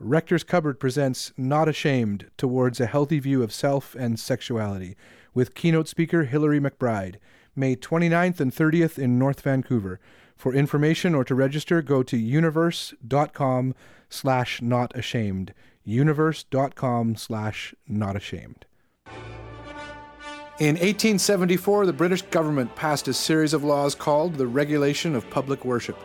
Rector's Cupboard presents Not Ashamed Towards a Healthy View of Self and Sexuality with keynote speaker Hilary McBride, May 29th and 30th in North Vancouver. For information or to register, go to universe.com slash not ashamed. Universe.com slash not ashamed. In 1874, the British government passed a series of laws called the Regulation of Public Worship.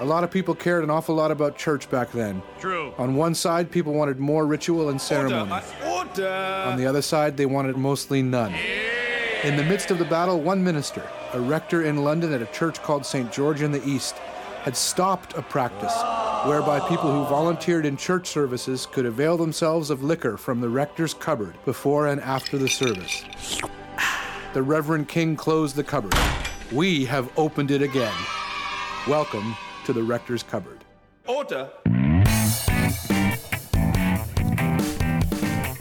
A lot of people cared an awful lot about church back then. True. On one side, people wanted more ritual and ceremony. Order. On the other side, they wanted mostly none. In the midst of the battle, one minister, a rector in London at a church called St. George in the East, had stopped a practice whereby people who volunteered in church services could avail themselves of liquor from the rector's cupboard before and after the service. The Reverend King closed the cupboard. We have opened it again. Welcome to the rector's cupboard. Order.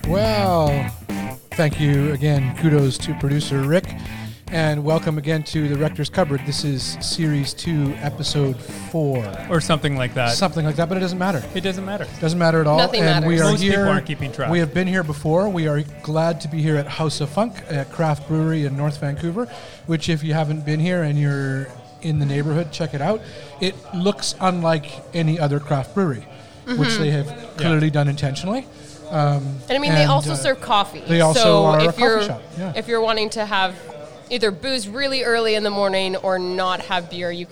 Well, thank you again. Kudos to producer Rick. And welcome again to the Rector's Cupboard. This is Series 2, Episode 4. or something like that. Something like that, but it doesn't matter. it doesn't matter. Doesn't matter at all. Nothing and we matters. are Most here. people aren't keeping track. We have been here before. We are glad to be here at House of Funk at Craft Brewery in North Vancouver, which, if you haven't been here and you're in the neighborhood, check it out. It looks unlike any other craft brewery, which they have clearly done intentionally. Um, And I mean, they also uh, serve coffee. they also so are a if coffee you're shop, yeah. if you're wanting to have either booze really early in the morning or not have beer, you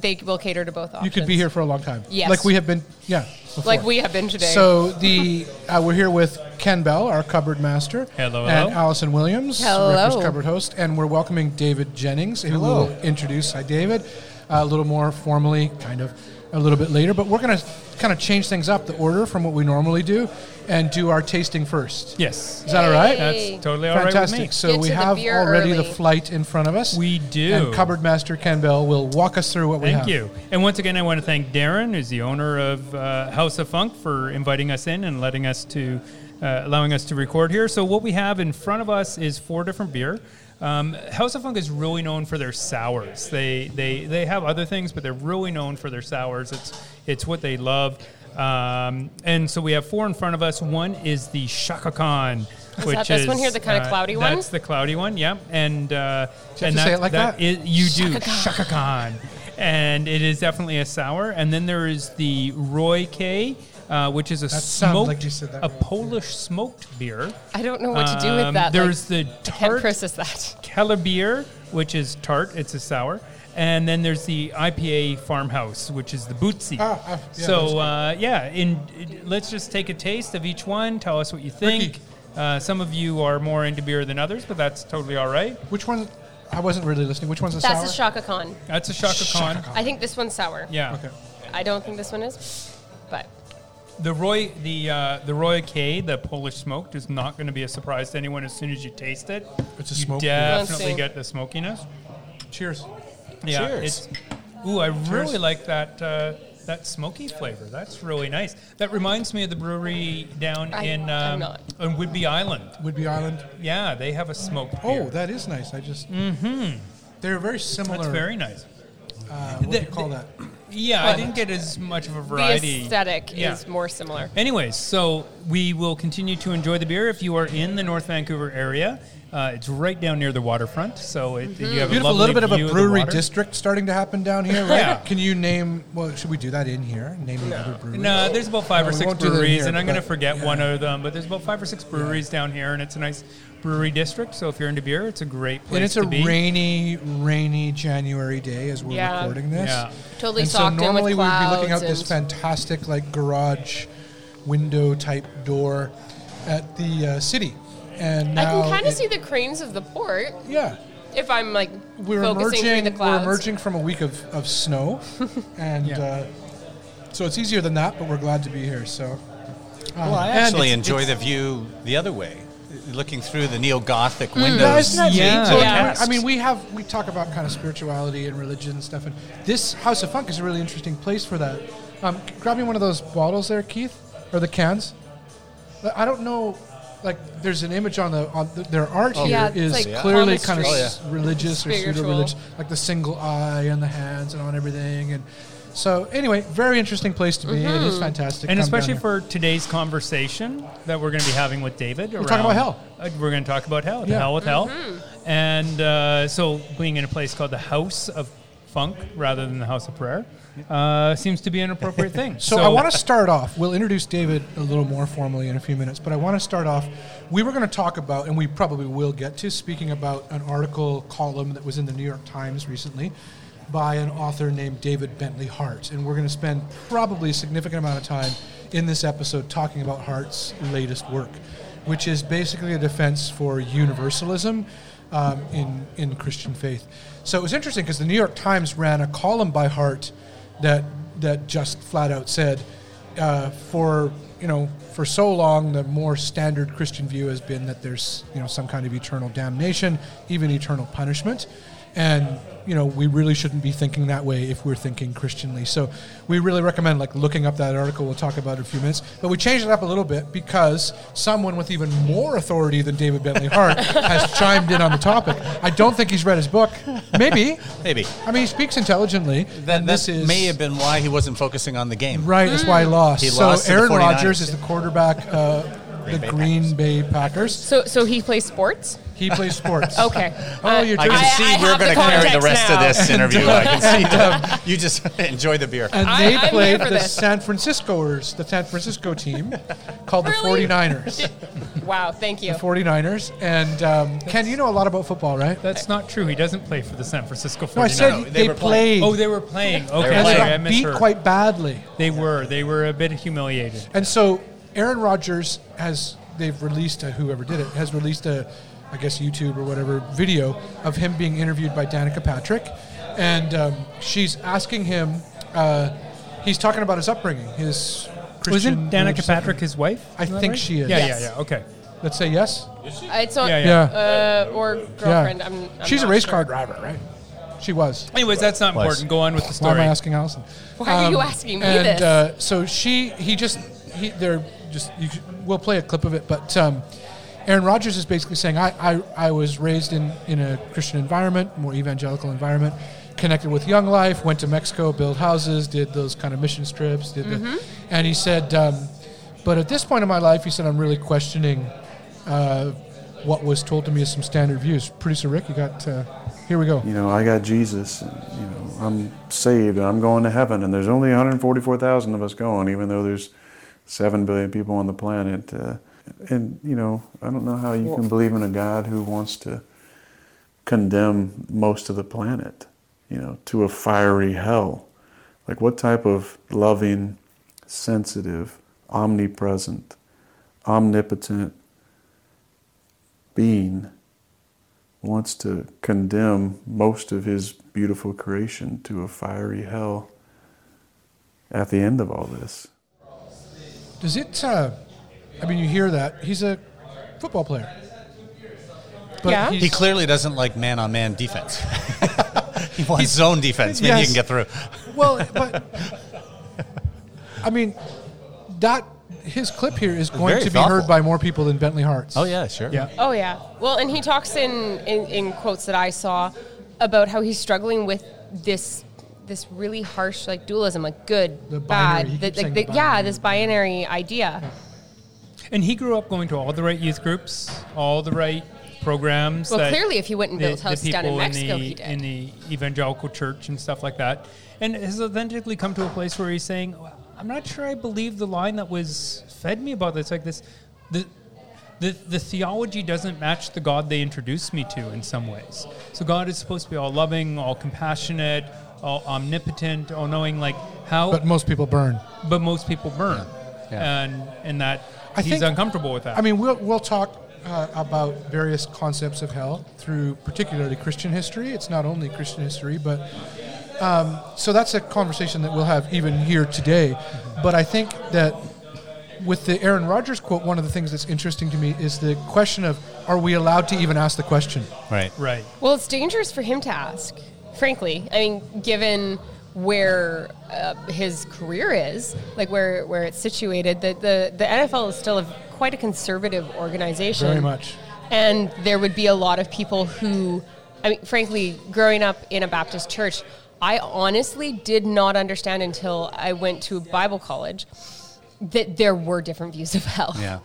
they will cater to both options. You could be here for a long time. Yes. Like we have been, yeah. Before. like we have been today. So the uh, we're here with Ken Bell, our cupboard master, Hello, and hello. Allison Williams, Hello. Rector's cupboard host, and we're welcoming David Jennings, who will introduce. Hi, David. a little more formally, kind of, a little bit later, but we're going to kind of change things up, the order from what we normally do, and do our tasting first. Yes. Is that all right? That's totally all right Fantastic. with me. So Get we to the have beer already the flight in front of us. We do. And cupboard master Ken Bell will walk us through what we have. Thank you. And once again, I want to thank Darren, who's the owner of uh, House of Funk, for inviting us in and letting us to, uh, allowing us to record here. So what we have in front of us is four different beer. Um, House of Funk is really known for their sours. They they they have other things, but they're really known for their sours. It's it's what they love. Um, and so we have four in front of us. One is the Shaka Khan. which that this one here, the kinda uh, cloudy one? That's the cloudy one, yeah. And uh, Do you have and to say it like that? is- you do Shaka Khan. Shaka Khan, and it is definitely a sour. And then there is the Roy K, uh, which is a smoked, like you said that a wrong. Polish smoked beer. I don't know what to do Um, with that. There's like, the I can't tart process that. Keller beer, which is tart. It's a sour. And then there's the IPA Farmhouse, which is the Bootsy. Ah, ah, yeah, so uh, yeah, in, let's just take a taste of each one. Tell us what you think. Uh, some of you are more into beer than others, but that's totally all right. Which one? I wasn't really listening. Which one's a That's sour? That's a Shaka Khan. That's a Shaka Shaka Khan. Khan. I think this one's sour. Yeah. Okay. I don't think this one is, but The Roy, the uh, the Roy K, the Polish smoked, is not going to be a surprise to anyone as soon as you taste it. It's a you smoked definitely get the smokiness. Cheers. Yeah, Cheers. it's. Ooh, I really like that uh, that smoky flavor. That's really nice. That reminds me of the brewery down I- in um, not. on Whidbey Island. Woodby Island. Yeah, they have a smoked beer. Oh, that is nice. I just. Mm-hmm. They're very similar. that's very nice. Uh, what do you call that? Yeah, I didn't get as much of a variety. the aesthetic Yeah. is more similar. Anyways, so we will continue to enjoy the beer if you are in the North Vancouver area. Uh, it's right down near the waterfront, so it, Mm-hmm. you have Beautiful a little bit of a brewery water. district starting to happen down here, right? Yeah. Can you name? Well, should we do that in here? Name the other breweries. No, there's about five No, or six won't do that in breweries, here, and I'm going to forget yeah. one of them. But there's about five or six breweries down here, and it's a nice brewery district. So if you're into beer, it's a great place And it's to a be. rainy, rainy January day as we're Yeah. recording this. Yeah. Totally and so socked in with normally we'd be looking out this fantastic like garage window type door at the uh, city, and I can kind of see the cranes of the port Yeah, if I'm like we're focusing through emerging. the We're clouds. emerging from a week of, of snow, and Yeah. uh, so it's easier than that. But we're glad to be here. So, Well, I Um, actually enjoy it's- the view the other way, looking through the neo-Gothic Hmm. windows. Yeah, isn't that Yeah. neat? So, Yeah. I mean, we have we talk about kind of spirituality and religion and stuff, and this House of Funk is a really interesting place for that. Um, grab me one of those bottles there, Keith, or the cans. I don't know. Like, there's an image on the on the, their art here Yeah, is it's like clearly kind of palmistry. s- religious or pseudo religious, like the single eye and the hands and on everything, and So anyway, very interesting place to be. It is fantastic. And Come especially for today's conversation that we're going to be having with David. We're talking about hell. Uh, we're going to talk about hell, the Yeah. hell with hell. And uh, so being in a place called the House of Funk rather than the House of Prayer uh, seems to be an appropriate thing. So, I want to start off. We'll introduce David a little more formally in a few minutes, but I want to start off. We were going to talk about, and we probably will get to, speaking about an article column that was in the New York Times recently by an author named David Bentley Hart. And we're going to spend probably a significant amount of time in this episode talking about Hart's latest work, which is basically a defense for universalism um, in, in Christian faith. So it was interesting because the New York Times ran a column by Hart that that just flat out said, uh, for you know, for so long, the more standard Christian view has been that there's you know some kind of eternal damnation, even eternal punishment, and you know we really shouldn't be thinking that way if we're thinking Christianly. So we really recommend like looking up that article. We'll talk about it in a few minutes, but we changed it up a little bit because someone with even more authority than David Bentley Hart has chimed in on the topic. I don't think he's read his book. Maybe. Maybe. I mean, he speaks intelligently. That, this is may have been why he wasn't focusing on the game. right. That's why he lost. He so lost Aaron 49ers. Rodgers is the quarterback, uh, the Bay Green Bay Packers. So, so he plays sports. He plays sports. Okay. Oh, you're I can Jersey. see I we're going to carry the context rest of this interview. I can see. you just enjoy the beer. And I- they I'm played for the this. San Franciscoers, the San Francisco team, called the Really? 49ers. Wow. Thank you. The 49ers. And um, Ken, you know a lot about football, right? That's not true. He doesn't play for the San Francisco 49ers. No, I said No, they, they were played. Oh, they were playing. Okay, and they sorry, I got beat misheard. quite badly. They were. They were a bit humiliated. And so Aaron Rodgers has they've released a, whoever did it has released a I guess YouTube or whatever video of him being interviewed by Danica Patrick, and um, she's asking him. Uh, he's talking about his upbringing, his Christian. Wasn't Danica Patrick his wife? I Is that think right? she is. Yeah, Yes. yeah, yeah. Okay. Let's say yes. Uh, It's not. Yeah, Yeah. Uh, or girlfriend. yeah. I'm, I'm she's a not race sure. car driver, right? She was. Anyways, that's not Was. important. Go on with the story. Why am story. I asking Allison? Why are you asking me and, this? Uh, so she, he just, he, they're just. You, should- we'll play a clip of it, but um, Aaron Rodgers is basically saying, I, I, I was raised in in a Christian environment, more evangelical environment, connected with Young Life, went to Mexico, built houses, did those kind of mission trips, did Mm-hmm. the, and he said, um, but at this point in my life, he said, I'm really questioning. Uh, what was told to me as some standard views. Producer Rick, you got. Uh, here we go. you know, I got Jesus, and, you know, I'm saved and I'm going to heaven, and there's only 144,000 of us going, even though there's 7 billion people on the planet. Uh, and, you know, I don't know how you can believe in a God who wants to condemn most of the planet, you know, to a fiery hell. Like, what type of loving, sensitive, omnipresent, omnipotent being wants to condemn most of his beautiful creation to a fiery hell at the end of all this. Does it? Uh, I mean, you hear that he's a football player. But Yeah. He clearly doesn't like man-on-man defense. he wants zone defense. Maybe Yes. you can get through. well, but I mean, that his clip here is going very to be heard by more people than Bentley Hart's. Oh yeah, sure. Yeah. Oh yeah. Well, and he talks in, in in quotes that I saw about how he's struggling with this this really harsh like dualism, like good, The binary. Bad, the, like the, the yeah, this binary idea. And he grew up going to all the right youth groups, all the right programs. Well, that clearly, if he went and the- built the houses down in people Mexico, the, he did. in the evangelical church and stuff like that, and has authentically come to a place where he's saying, "I'm not sure I believe the line that was fed me about this. Like this, the." The, the theology doesn't match the God they introduced me to in some ways. So God is supposed to be all loving, all compassionate, all omnipotent, all knowing. Like how, But most people burn. but most people burn, Yeah. and and that I he's think- uncomfortable with that. I mean, we'll we'll talk uh, about various concepts of hell through particularly Christian history. It's not only Christian history, but um, so that's a conversation that we'll have even here today. But I think that with the Aaron Rodgers quote, one of the things that's interesting to me is the question of are we allowed to even ask the question? Right. right. Well, it's dangerous for him to ask, frankly. I mean, given where uh, his career is, like where, where it's situated, the, the, the NFL is still a, quite a conservative organization. Very much. And there would be a lot of people who, I mean, frankly, growing up in a Baptist church, I honestly did not understand until I went to Bible college that there were different views of hell. Yeah.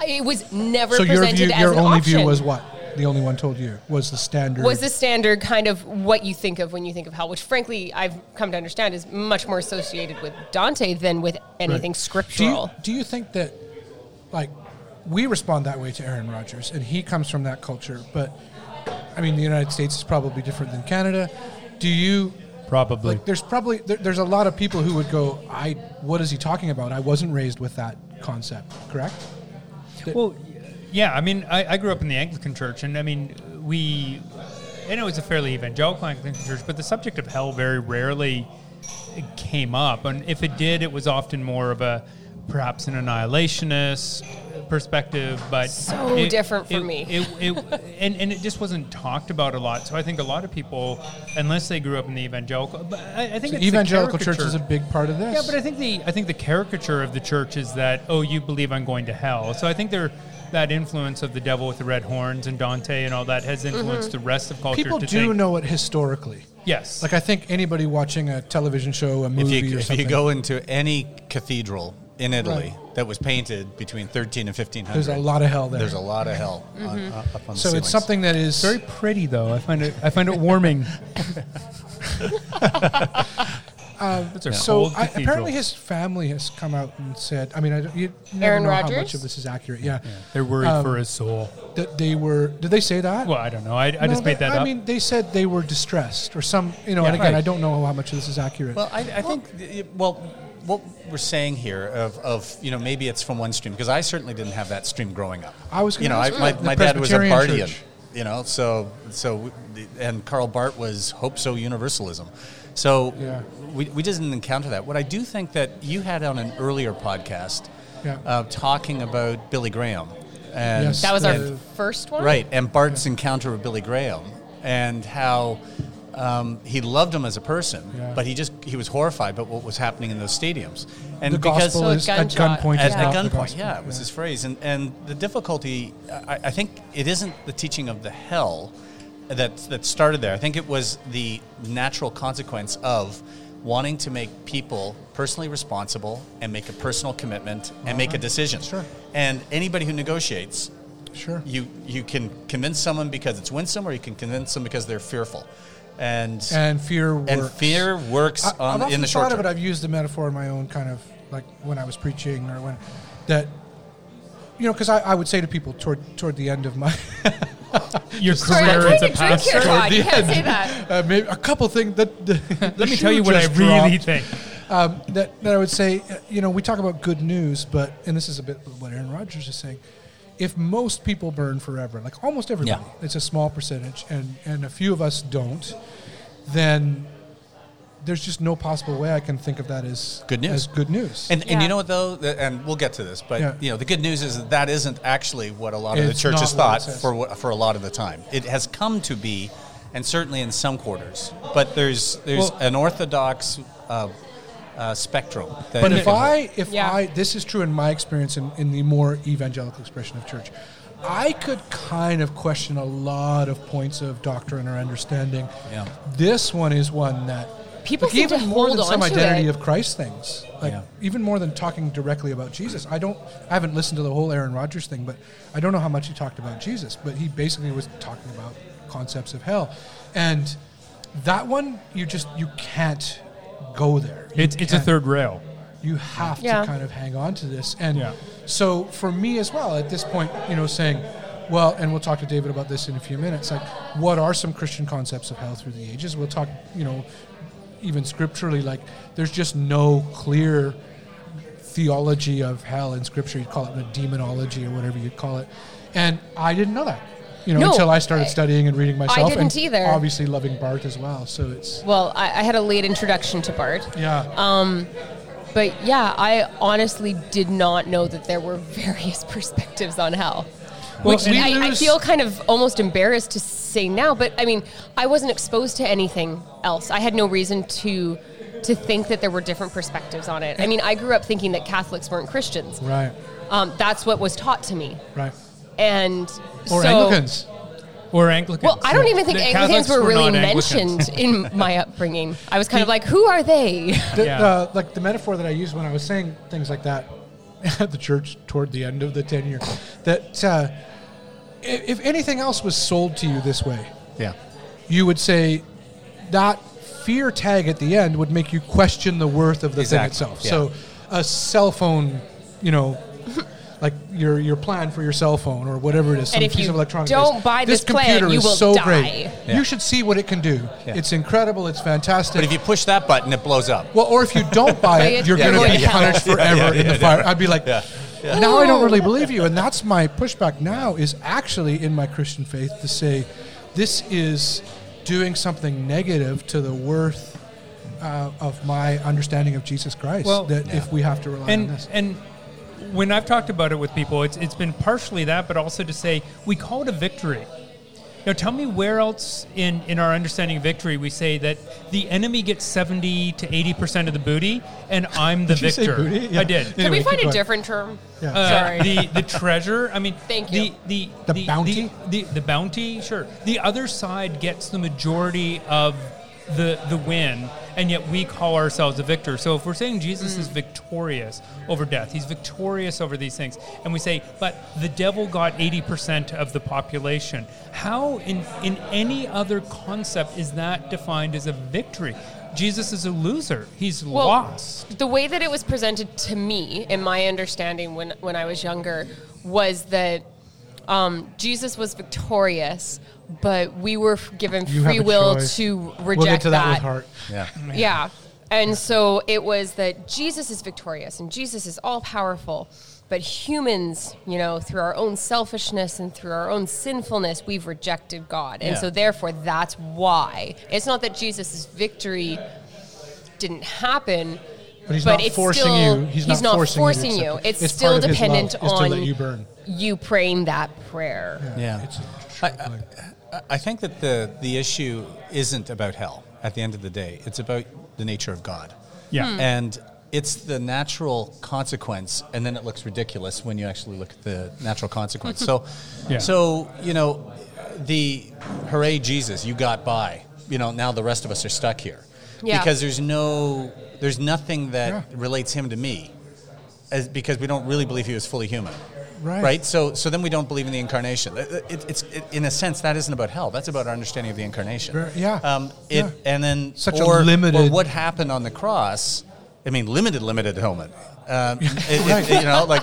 I- It was never So your presented view, as your an only option. view was what? The only one told you was the standard. was the standard kind of what you think of when you think of hell, which frankly I've come to understand is much more associated with Dante than with anything Right. scriptural. Do you, do you think that, like, we respond that way to Aaron Rodgers, and he comes from that culture, but I mean, the United States is probably different than Canada. Do you Probably. like? There's probably there, there's a lot of people who would go, "I what is he talking about? I wasn't raised with that concept." Correct? Well, yeah. I mean, I, I grew up in the Anglican Church, and I mean, we, and it was a fairly evangelical Anglican church, but the subject of hell very rarely came up, and if it did, it was often more of a perhaps an annihilationist perspective, but So different for it- me. It, it, and, and it just wasn't talked about a lot. So I think a lot of people, unless they grew up in the evangelical, but I, I think The it's evangelical church is a big part of this. Yeah, but I think the I think the caricature of the church is that oh you believe I'm going to hell. So I think there that influence of the devil with the red horns and Dante and all that has influenced the rest of culture. people to do think, know it historically. Yes. Like I think anybody watching a television show, a If movie, you, or if you go into any cathedral in Italy Right. that was painted between 13 and 1500, there's a lot of hell there. There's a lot of hell on, uh, up on the so it's something that is very pretty though. I find it I find it warming. That's So I, apparently his family has come out and said. I mean, I don't, you never Aaron know how much of this is accurate. Yeah, they're worried um, for his soul. that they were. Did they say that? Well, I don't know. I, I No, just made that I up. I mean, they said they were distressed or some. You know, Yeah, and again, right. I don't know how much of this is accurate. Well, I, I think, well, what we're saying here of, of, you know, maybe it's from one stream, because I certainly didn't have that stream growing up. I was You know, I, my, my dad was a Presbyterian Barthian, church. you know, so, so, and Karl Barth was Hope So Universalism. So Yeah. we, we didn't encounter that. What I do think that you had on an earlier podcast Yeah. uh, talking about Billy Graham. And Yes. that was our the- first one? Right, and Barth's encounter with Billy Graham and how um, he loved him as a person, Yeah. but he just he was horrified by what was happening in those stadiums. And the because gospel So is at gunshot. gunpoint. at, is at gunpoint, yeah, it was his phrase. And and the difficulty, I, I think, it isn't the teaching of the hell that that started there. I think it was the natural consequence of wanting to make people personally responsible and make a personal commitment and make a decision. Uh-huh. Sure. And anybody who negotiates Sure. you you can convince someone because it's winsome, or you can convince them because they're fearful, and and fear works. and fear works I, on, I've in the short term. of it. I've used the metaphor in my own kind of like when I was preaching or when that. You know, because I, I would say to people toward toward the end of my Your Sorry, I'm career trying as a drink pastor. here, Todd. You can't say that. uh, maybe a couple things that the, Let me tell you what I really think. um, that, that I would say, uh, you know, we talk about good news, but, and this is a bit what Aaron Rodgers is saying, if most people burn forever, like almost everybody, Yeah. it's a small percentage, and, and a few of us don't, then there's just no possible way I can think of that as Good news. As good news. And, and you know what though, and we'll get to this, but Yeah. you know the good news is that that isn't actually what a lot of the It's churches thought for for a lot of the time. It has come to be, and certainly in some quarters, but there's there's Well- an orthodox uh, uh, spectrum. That But if I, if Yeah. I, this is true in my experience in, in the more evangelical expression of church, I could kind of question a lot of points of doctrine or understanding. Yeah. This one is one that People like, seem even to more hold than some on to identity it. of Christ things, like Yeah. even more than talking directly about Jesus. I don't, I haven't listened to the whole Aaron Rodgers thing, but I don't know how much he talked about Jesus. But he basically was talking about concepts of hell, and that one you just you can't go there. You It's it's a third rail. you have Yeah. to kind of hang on to this. And Yeah. so for me as well, at this point, you know, saying, well, and we'll talk to David about this in a few minutes, like what are some Christian concepts of hell through the ages? We'll talk, you know, even scripturally, like there's just no clear theology of hell in scripture. You'd call it a demonology or whatever you'd call it. And I didn't know that. You know, No, until I started studying and reading myself, I didn't and either. obviously loving Barth as well. So it's Well, I, I had a late introduction to Barth. yeah, um, But yeah, I honestly did not know that there were various perspectives on hell. Well, Which we I, I feel kind of almost embarrassed to say now, but I mean, I wasn't exposed to anything else. I had no reason to to think that there were different perspectives on it. I mean, I grew up thinking that Catholics weren't Christians. right, Um, that's what was taught to me, right. and Or so, Anglicans. Or Anglicans. Well, I don't even think The Anglicans Catholics were really mentioned in my upbringing. I was kind of like, who are they? The, Yeah. uh, like the metaphor that I used when I was saying things like that at the church toward the end of the tenure, that uh, if anything else was sold to you this way, Yeah. you would say that fear tag at the end would make you question the worth of the Exactly, thing itself. yeah. So a cell phone, you know, like your your plan for your cell phone or whatever it is, some And if piece you of electronic don't device. buy this this plan, computer you is will so die. great. Yeah. You should see what it can do. Yeah. It's incredible. It's fantastic. But if you push that button, it blows up. Well, or if you don't buy it, you're Yeah, going to yeah, be yeah. punished Yeah, forever yeah, in the yeah, fire. I'd be like, Yeah. now I don't really believe you. And that's my pushback now is actually in my Christian faith to say this is doing something negative to the worth uh, of my understanding of Jesus Christ. Well, that if we have to rely on this. and when I've talked about it with people, it's it's been partially that, but also to say we call it a victory. Now, tell me where else in, in our understanding of victory we say that the enemy gets seventy to eighty percent of the booty, and I'm the Did you say victor. booty? Yeah. I did. Can Anyway, we find a going. different term? Yeah. Uh, Sorry. The the treasure. I mean, Thank you. The the The bounty? The, the, the bounty. Sure. The other side gets the majority of the the win, and yet we call ourselves a victor. So if we're saying Jesus Mm. is victorious over death, he's victorious over these things, and we say, but the devil got eighty percent of the population. How in in any other concept is that defined as a victory? Jesus is a loser. He's Well, lost. The way that it was presented to me, in my understanding when, when I was younger, was that um, Jesus was victorious, but we were given You free will choice. to reject we'll get to that, with Hart. Yeah. Yeah. And so it was that Jesus is victorious and Jesus is all powerful. But humans, you know, through our own selfishness and through our own sinfulness, we've rejected God. And Yeah. so therefore that's why. It's not that Jesus' victory didn't happen. But he's not it's forcing still, you- he's not forcing you to it. It's, It's still part of his dependent love, is to on you burn. you praying that prayer. Yeah. It's I, I, I think that the, the issue isn't about hell at the end of the day. It's about the nature of God. Yeah. Hmm. And it's the natural consequence, and then it looks ridiculous when you actually look at the natural consequence. so, Yeah. so you know, the hooray Jesus, you got by. You know, now the rest of us are stuck here Yeah. because there's no, there's nothing that Yeah. relates him to me, as because we don't really believe he was fully human. Right. Right. So, so then we don't believe in the incarnation. It, it, it's it, in a sense that isn't about hell. That's about our understanding of the incarnation. Ver- yeah. Um, it, Yeah. And then Such a limited- Or what happened on the cross? I mean, limited, limited atonement. Um, it- it- Right. you know, like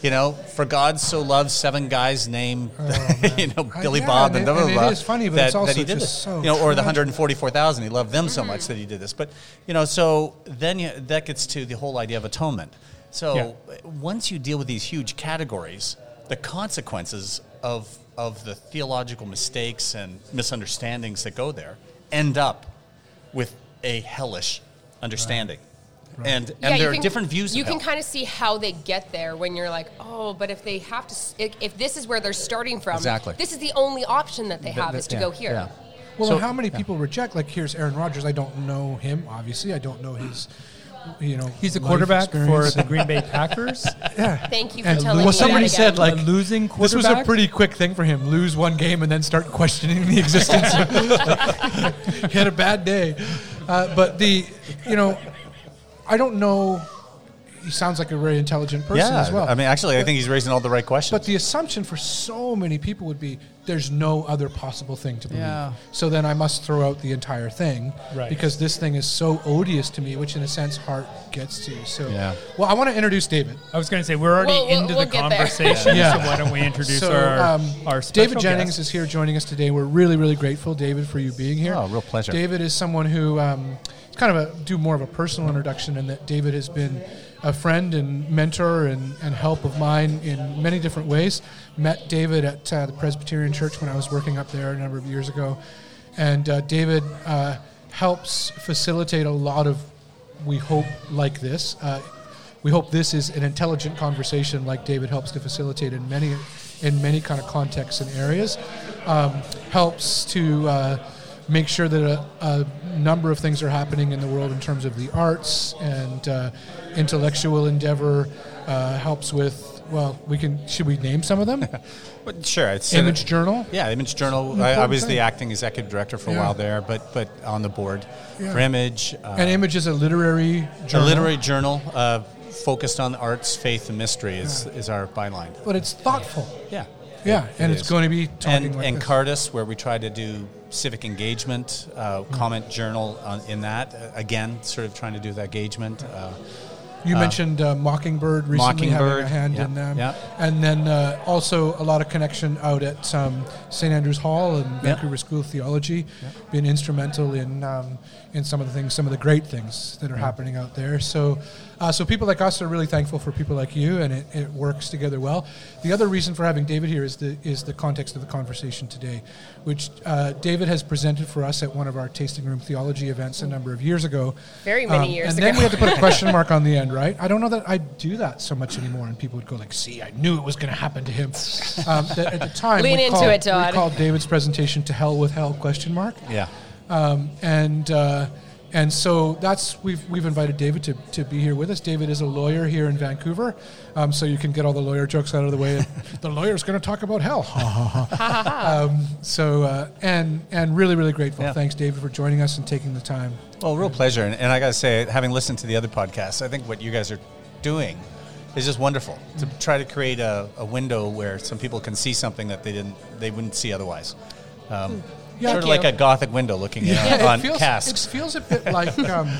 you know, for God so loved seven guys named you know Uh, Billy yeah, Bob and and, it- blah blah blah. is funny, but that, it's also that he did just this. so you know, or the 144,000. He loved them so much that he did this. But you know, so then you, that gets to the whole idea of atonement. So Yeah. once you deal with these huge categories, the consequences of of the theological mistakes and misunderstandings that go there end up with a hellish understanding. And and Yeah, you there are different views. You of can hell. kind of see how they get there when you're like, oh, but if they have to, if, if this is where they're starting from, Exactly. this is the only option that they That- have that- is to yeah, go here. yeah. Well, So- how many people reject? Like, here's Aaron Rodgers. I don't know him, obviously. I don't know his, you know. He's a quarterback for the Green Bay Packers. yeah. Thank you for And telling well, somebody that said again. like A losing This was a pretty quick thing for him. Lose one game and then start questioning the existence. of He had a bad day, uh, but the you know, I don't know. He sounds like a very intelligent person yeah, as well. I mean, actually, I think he's raising all the right questions. But the assumption for so many people would be there's no other possible thing to believe. Yeah. So then I must throw out the entire thing Right. because this thing is so odious to me, which in a sense Hart gets to. So Yeah. well, I want to introduce David. I was going to say we're already We'll- we'll- into we'll the get there. conversation, Yeah. so why don't we introduce so our um, our special David Jennings guest. is here joining us today. We're really really grateful, David, for you being here. Oh, real pleasure. David is someone who um, kind of a do more of a personal introduction, in that David has been a friend and mentor and, and help of mine in many different ways. Met David at uh, the Presbyterian Church when I was working up there a number of years ago, and uh, David uh, helps facilitate a lot of, we hope, like this. Uh, we hope this is an intelligent conversation, like David helps to facilitate in many, in many kind of contexts and areas. Um, helps to uh, make sure that a, a number of things are happening in the world in terms of the arts and uh, intellectual endeavor uh, helps with. Well, we can. Should we name some of them? But sure, it's Image Journal. Yeah, Image Journal. I, I was thing. the acting executive director for a while there, but but on the board Yeah. for Image. Uh, And Image is a literary journal. a literary journal uh, focused on arts, faith, and mystery is, is our byline. but it's thoughtful. Yeah. Yeah, It- and it it's is. going to be talking and, like and this. Cardus, where we try to do civic engagement, uh, comment journal on, in that. Uh, again, sort of trying to do that engagement. Uh, You mentioned uh, Mockingbird recently having a hand yeah, in them, yeah. and then uh, also a lot of connection out at um, St Andrews Hall and Yeah. Vancouver School of Theology, been instrumental in um, in some of the things, some of the great things that are happening out there. So, uh, so people like us are really thankful for people like you, and it, it works together well. The other reason for having David here is the is the context of the conversation today, which uh, David has presented for us at one of our tasting room theology events a number of years ago. Very many Um, years and ago. then we had to put a question mark on the end, right? I don't know that I do that so much anymore, and people would go like, "See, I knew it was going to happen to him." Um, th- at the time, Lean into called, it, Todd. We called David's presentation "To Hell with Hell?" question mark, yeah. um, and uh, and so that's we've we've invited David to, to be here with us. David is a lawyer here in Vancouver, um, so you can get all the lawyer jokes out of the way. the lawyer's going to talk about hell. um, so uh, and and really really grateful. Yeah. Thanks, David, for joining us and taking the time. Well, real pleasure. And, and I got to say, having listened to the other podcasts, I think what you guys are doing is just wonderful to try to create a, a window where some people can see something that they didn't, they wouldn't see otherwise. Um, Yeah. sort of like a gothic window looking in Yeah, on it feels, casks. It feels a bit like um,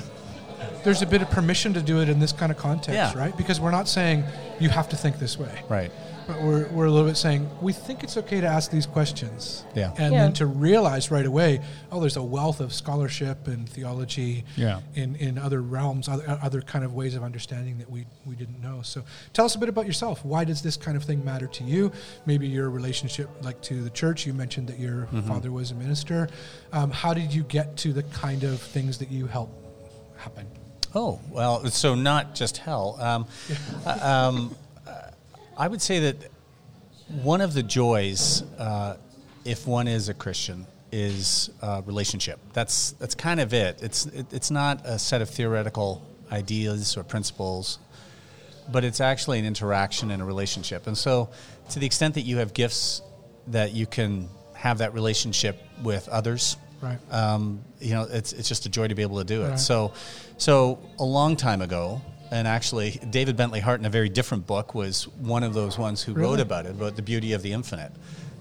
there's a bit of permission to do it in this kind of context, Yeah. right? Because we're not saying you have to think this way, right. But we're, we're a little bit saying we think it's okay to ask these questions. Yeah. And Yeah. then to realize right away, oh, there's a wealth of scholarship and theology Yeah. in, in other realms, other, other kind of ways of understanding that we, we didn't know. So tell us a bit about yourself. Why does this kind of thing matter to you? Maybe your relationship like to the church. You mentioned that your Mm-hmm. father was a minister. Um, how did you get to the kind of things that you help happen? Oh, well, so not just hell. Um, uh, um, I would say that one of the joys, uh, if one is a Christian, is uh, relationship. That's, that's kind of it. It's, it. It's not a set of theoretical ideas or principles, but it's actually an interaction and a relationship. And so, to the extent that you have gifts that you can have that relationship with others, Right. um, you know, it's, it's just a joy to be able to do it. Right. So, so a long time ago, and actually, David Bentley Hart, in a very different book, was one of those ones who wrote about it, about the beauty of the infinite.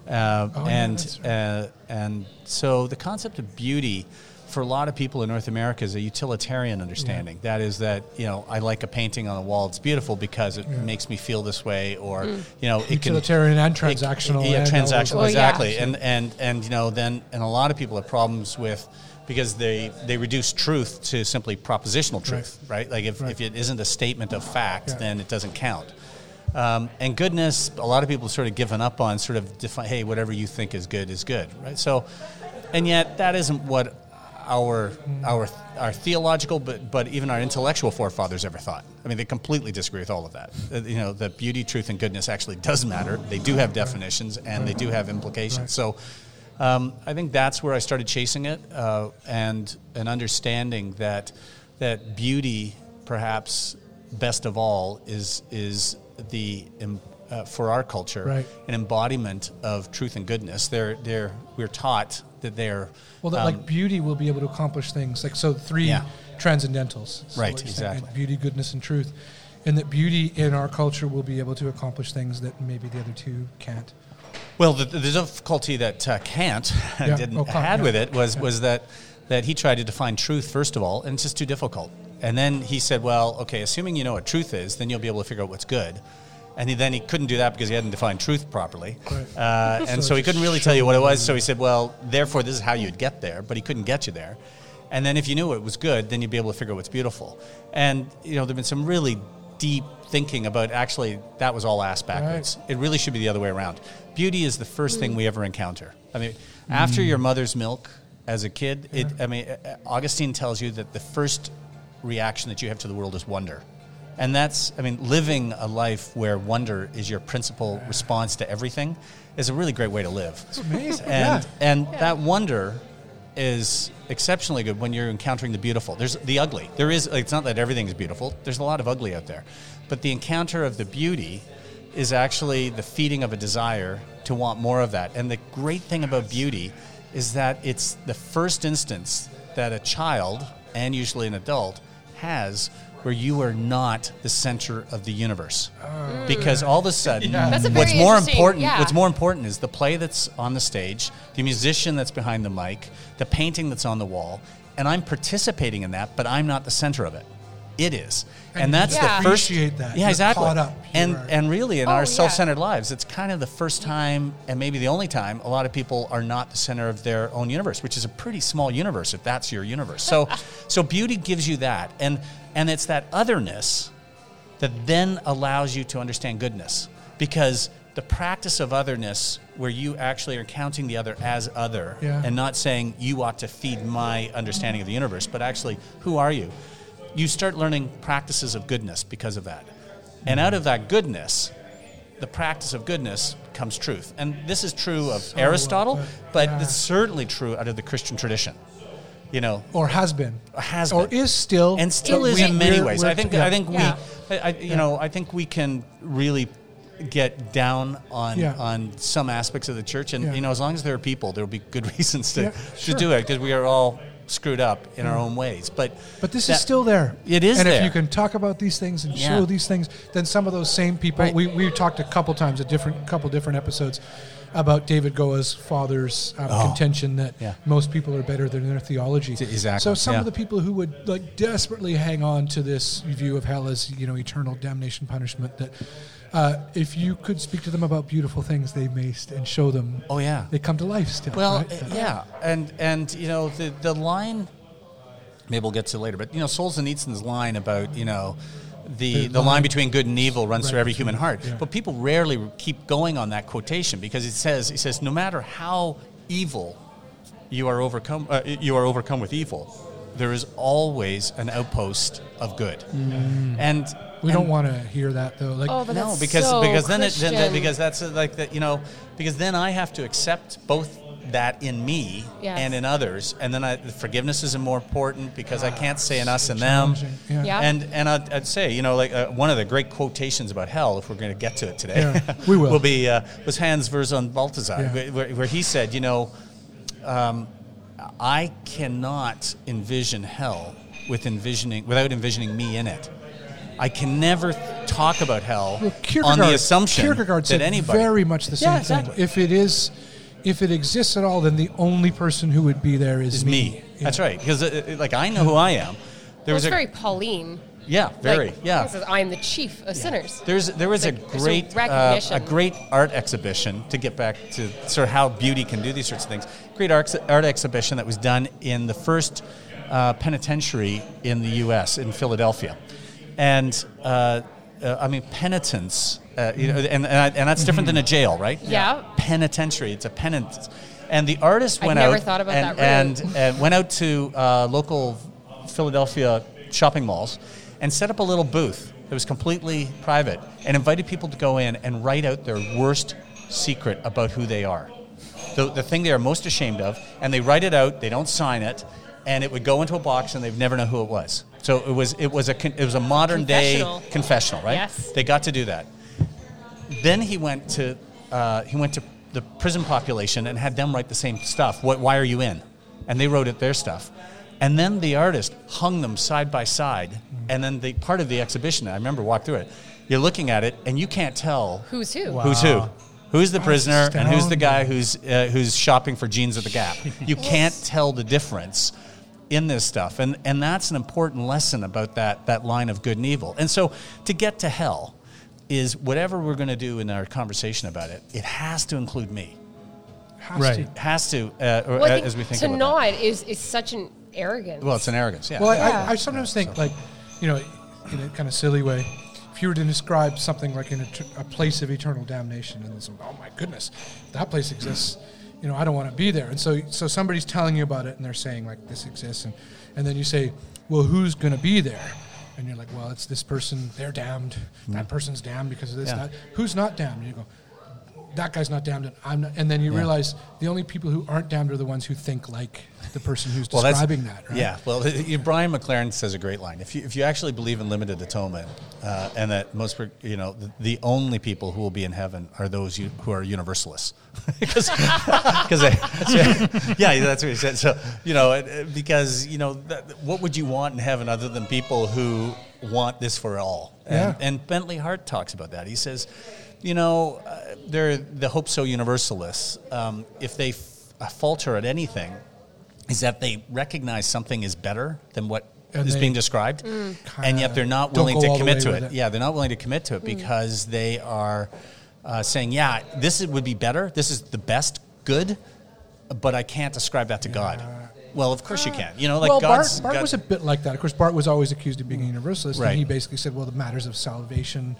Uh, Oh, yeah, and that's uh, and so the concept of beauty for a lot of people in North America is a utilitarian understanding. That is that you know I like a painting on a wall; it's beautiful because it makes me feel this way, or you know it can Utilitarian and it- transactional yeah, and transactional, Well, yeah. exactly. And and and you know then and a lot of people have problems with because they they reduce truth to simply propositional truth, right? Like if, Right. if it isn't a statement of fact, Yeah. then it doesn't count. Um, and goodness, a lot of people have sort of given up on sort of define, hey, whatever you think is good is good, right? So, and yet that isn't what our our our theological, but but even our intellectual forefathers ever thought. I mean, they completely disagree with all of that. Uh, you know, that beauty, truth, and goodness actually does matter. They do have definitions and they do have implications. So. Um, I think that's where I started chasing it, uh, and an understanding that that beauty, perhaps best of all, is is the em- uh, for our culture Right. an embodiment of truth and goodness. They're they're we're taught that they're Well, that um, like beauty will be able to accomplish things like so three Yeah. transcendentals, is Right, you're saying, exactly. Beauty, goodness, and truth, and that beauty in our culture will be able to accomplish things that maybe the other two can't. Well, the, the difficulty that uh, Kant Yeah. didn't had yeah. with it was Yeah. was that that he tried to define truth first of all, and it's just too difficult. And then he said, "Well, okay, assuming you know what truth is, then you'll be able to figure out what's good." And he, then he couldn't do that because he hadn't defined truth properly, Right. uh, and So so he couldn't really tell you what it was. So he said, "Well, therefore, this is how you'd get there," but he couldn't get you there. And then if you knew it was good, then you'd be able to figure out what's beautiful. And you know, there've been some really deep thinking about actually that was all ass backwards. It really should be the other way around. Beauty is the first thing we ever encounter. I mean, after your mother's milk as a kid, it, I mean, uh, Augustine tells you that the first reaction that you have to the world is wonder. And that's, I mean, living a life where wonder is your principal response to everything is a really great way to live. It's amazing. And, yeah. and that wonder is exceptionally good when you're encountering the beautiful. There's the ugly. There is. It's not that everything is beautiful. There's a lot of ugly out there, but the encounter of the beauty is actually the feeding of a desire to want more of that. And the great thing about beauty is that it's the first instance that a child and usually an adult has where you are not the center of the universe. Mm. Because all of a sudden, That's a what's more important, yeah. what's more important is the play that's on the stage, the musician that's behind the mic, the painting that's on the wall, and I'm participating in that, but I'm not the center of it. It is, and, And that's you the first. appreciate that. Yeah, You're exactly. caught up. And and really, in Oh, our yeah. self-centered lives, it's kind of the first time, and maybe the only time, a lot of people are not the center of their own universe, which is a pretty small universe if that's your universe. So, so beauty gives you that, and and it's that otherness that then allows you to understand goodness because the practice of otherness where you actually are counting the other as other Yeah. and not saying you ought to feed my understanding of the universe but actually who are you you start learning practices of goodness because of that and out of that goodness the practice of goodness comes truth and this is true of well aristotle put. but Yeah. it's certainly true out of the christian tradition you know or has been, has or is still, and still is we- in many we're- ways. we're- I think yeah. I think Yeah. we, I, I, you know, I think we can really get down on Yeah. on some aspects of the church, and Yeah. you know, as long as there are people, there will be good reasons to Yeah, to do it because we are all screwed up in our own ways. But But this that- is still there. It is and there. if you can talk about these things and Yeah. show these things, then some of those same people. Right. We we talked a couple times, a different couple different episodes, about David Goa's father's um, Oh. contention that Yeah. most people are better than their theology. Exactly, So some yeah. of the people who would like desperately hang on to this view of hell as you know eternal damnation, punishment. That uh, if you could speak to them about beautiful things they maced and show them, Oh yeah. they come to life still. Well, right? uh, yeah, and and you know the the line. Maybe we'll get to later, but you know Solzhenitsyn's line about you know the The the, line, line- between good and evil runs Right, through every human heart. yeah. But people rarely keep going on that quotation because it says it says no matter how evil you are overcome uh, you are overcome with evil, there is always an outpost of good, and Mm. We and- don't want to hear that though. Like Oh, but no, that's because so because then it then, then- because that's like that you know because then I have to accept both that in me Yes. and in others, and then I, forgiveness is more important because I can't say in us and them. yeah. Yeah. And and I'd, I'd say you know like uh, one of the great quotations about hell, if we're going to get to it today, Yeah, we will. will be uh, was Hans Urs von Balthasar, Yeah. where- where, where he said, you know, um, I cannot envision hell with envisioning without envisioning me in it. I can never talk about hell Well, on the assumption Kierkegaard that anybody. very much the same Yeah, thing. If it is, if it exists at all, then the only person who would be there is, is me. Yeah. That's right. Because uh, uh, like I know who I am. There Well, was it's a very Pauline. yeah, very Like, yeah. says, I am the chief of sinners. There's there was Like, a there's a great uh, a great art exhibition to get back to sort of how beauty can do these sorts of things. Great art, art exhibition that was done in the first uh, penitentiary in the U.S. in Philadelphia, and uh, uh, I mean penitence, uh, you know, and and, I, and that's different than a jail, right? Yeah. penitentiary. It's a penance. And the artist went out and, and, and went out to uh, local Philadelphia shopping malls and set up a little booth that was completely private and invited people to go in and write out their worst secret about who they are. The, the thing they are most ashamed of, and they write it out, they don't sign it, and it would go into a box and they'd never know who it was. So it was, it was, a, it was a modern day Confessional. confessional, right? Yes. They got to do that. Then he went to uh, he went to the prison population and had them write the same stuff. What, why are you in? And they wrote it their stuff. And then the artist hung them side by side. And then the part of the exhibition, I remember walked through it. You're looking at it, and you can't tell Who's who? who's who. Who's the prisoner and who's the guy who's uh, who's shopping for jeans at the Gap? You can't tell the difference in this stuff, and and that's an important lesson about that that line of good and evil. And so to get to hell is whatever we're going to do in our conversation about it. It has to include me. Has Right. to. It has to, uh, or, Well, I uh, think as we think to about not is, is such an arrogance. Well, it's an arrogance. Yeah. Well, I, Yeah. I, I sometimes think, like, you know, in a kind of silly way, if you were to describe something like in a, a place of eternal damnation, and it's, oh my goodness, that place exists. You know, I don't want to be there. And so, so somebody's telling you about it, and they're saying like this exists, and and then you say, well, who's going to be there? And you're like, well, it's this person. They're damned. That mm. person's damned because of this. Yeah. That who's not damned? And you go, that guy's not damned, and I'm not. And then you realize the only people who aren't damned are the ones who think like the person who's Well, describing that. Right? Yeah, well, you- Brian McLaren says a great line. If you, if you actually believe in limited atonement, uh, and that most, you know, the, the only people who will be in heaven are those you, who are universalists, because, yeah, that's what he said. So, you know, it- because you know, that, what would you want in heaven other than people who want this for all? And, Yeah. and Bentley Hart talks about that. He says, you know, uh, they're the hope so universalists. Um, if they f- falter at anything, is that they recognize something is better than what is And they being described, and yet they're not willing to commit to it. it. Yeah, they're not willing to commit to it because they are uh, saying, "Yeah, this is- would be better. This is the best good, but I can't ascribe that to God." Well, of course you can. You know, like well, God's. Barth, Barth God- was a bit like that. Of course, Barth was always accused of being a universalist, Right. and he basically said, "Well, the matters of salvation."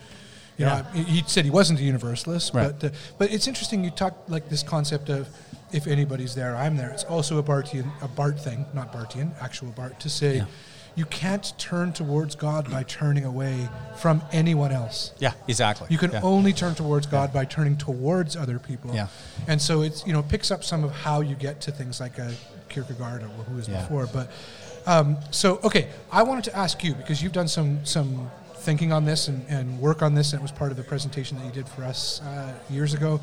You Yeah. know, he said he wasn't a universalist, Right. but uh, but it's interesting. You talk like this concept of if anybody's there, I'm there. It's also a Barthian, a Barth thing, not Barthian, actual Barth, to say. Yeah. You can't turn towards God by turning away from anyone else. yeah, exactly. You can Yeah. only turn towards God by turning towards other people. Yeah. And so it's you know picks up some of how you get to things like a Kierkegaard or who was before. But um, so okay, I wanted to ask you because you've done some some thinking on this and, and work on this, and it was part of the presentation that you did for us uh, years ago.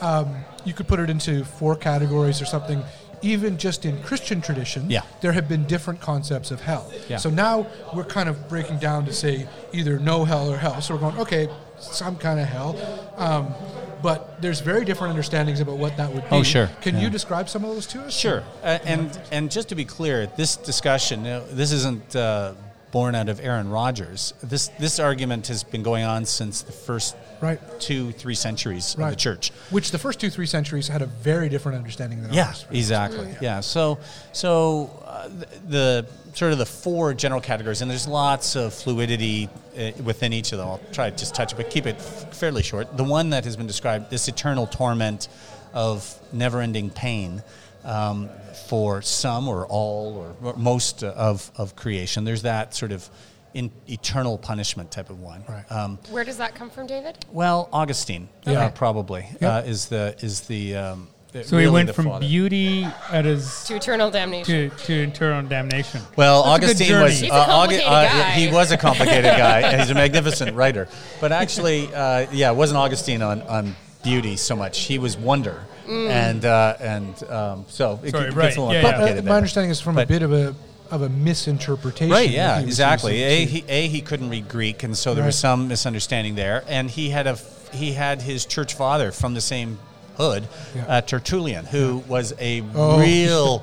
Um, you could put it into four categories or something. Even just in Christian tradition, Yeah. there have been different concepts of hell. Yeah. So now we're kind of breaking down to say either no hell or hell. So we're going, okay, some kind of hell. Um, but there's very different understandings about what that would be. Oh, sure. Can Yeah. you describe some of those to us? Sure, uh, and and just to be clear, this discussion, this isn't uh, born out of Aaron Rodgers. This this argument has been going on since the first Right. two three centuries of the church. Which the first two, three centuries had a very different understanding than Yeah, ours. exactly. Yeah. So, so uh, the, the sort of the four general categories, and there's lots of fluidity uh, within each of them. I'll try to just touch it, but keep it f- fairly short. The one that has been described, this eternal torment of never-ending pain. Um, for some or all or, or most of, of creation, there's that sort of in eternal punishment type of one. Right. Um, Where does that come from, David? well, Augustine, Yeah. uh, probably Yeah. uh, is the is the. Um, So really he went from father. beauty at his To eternal damnation. to, to eternal damnation. Well, That's Augustine journey. was He's a uh, Augu- guy. he was a complicated guy, and he's a magnificent writer. But actually, uh, yeah, it wasn't Augustine on, on beauty so much. He was wonder, Mm. and uh, and um, so it Sorry, gets right, a little yeah, But yeah. uh, my there. understanding is from a bit of a of a misinterpretation. Right. Yeah. he Exactly. A he, a he couldn't read Greek, and so there Right. was some misunderstanding there. And he had a f- he had his church father from the same hood, Yeah. uh, Tertullian, who was a Oh. real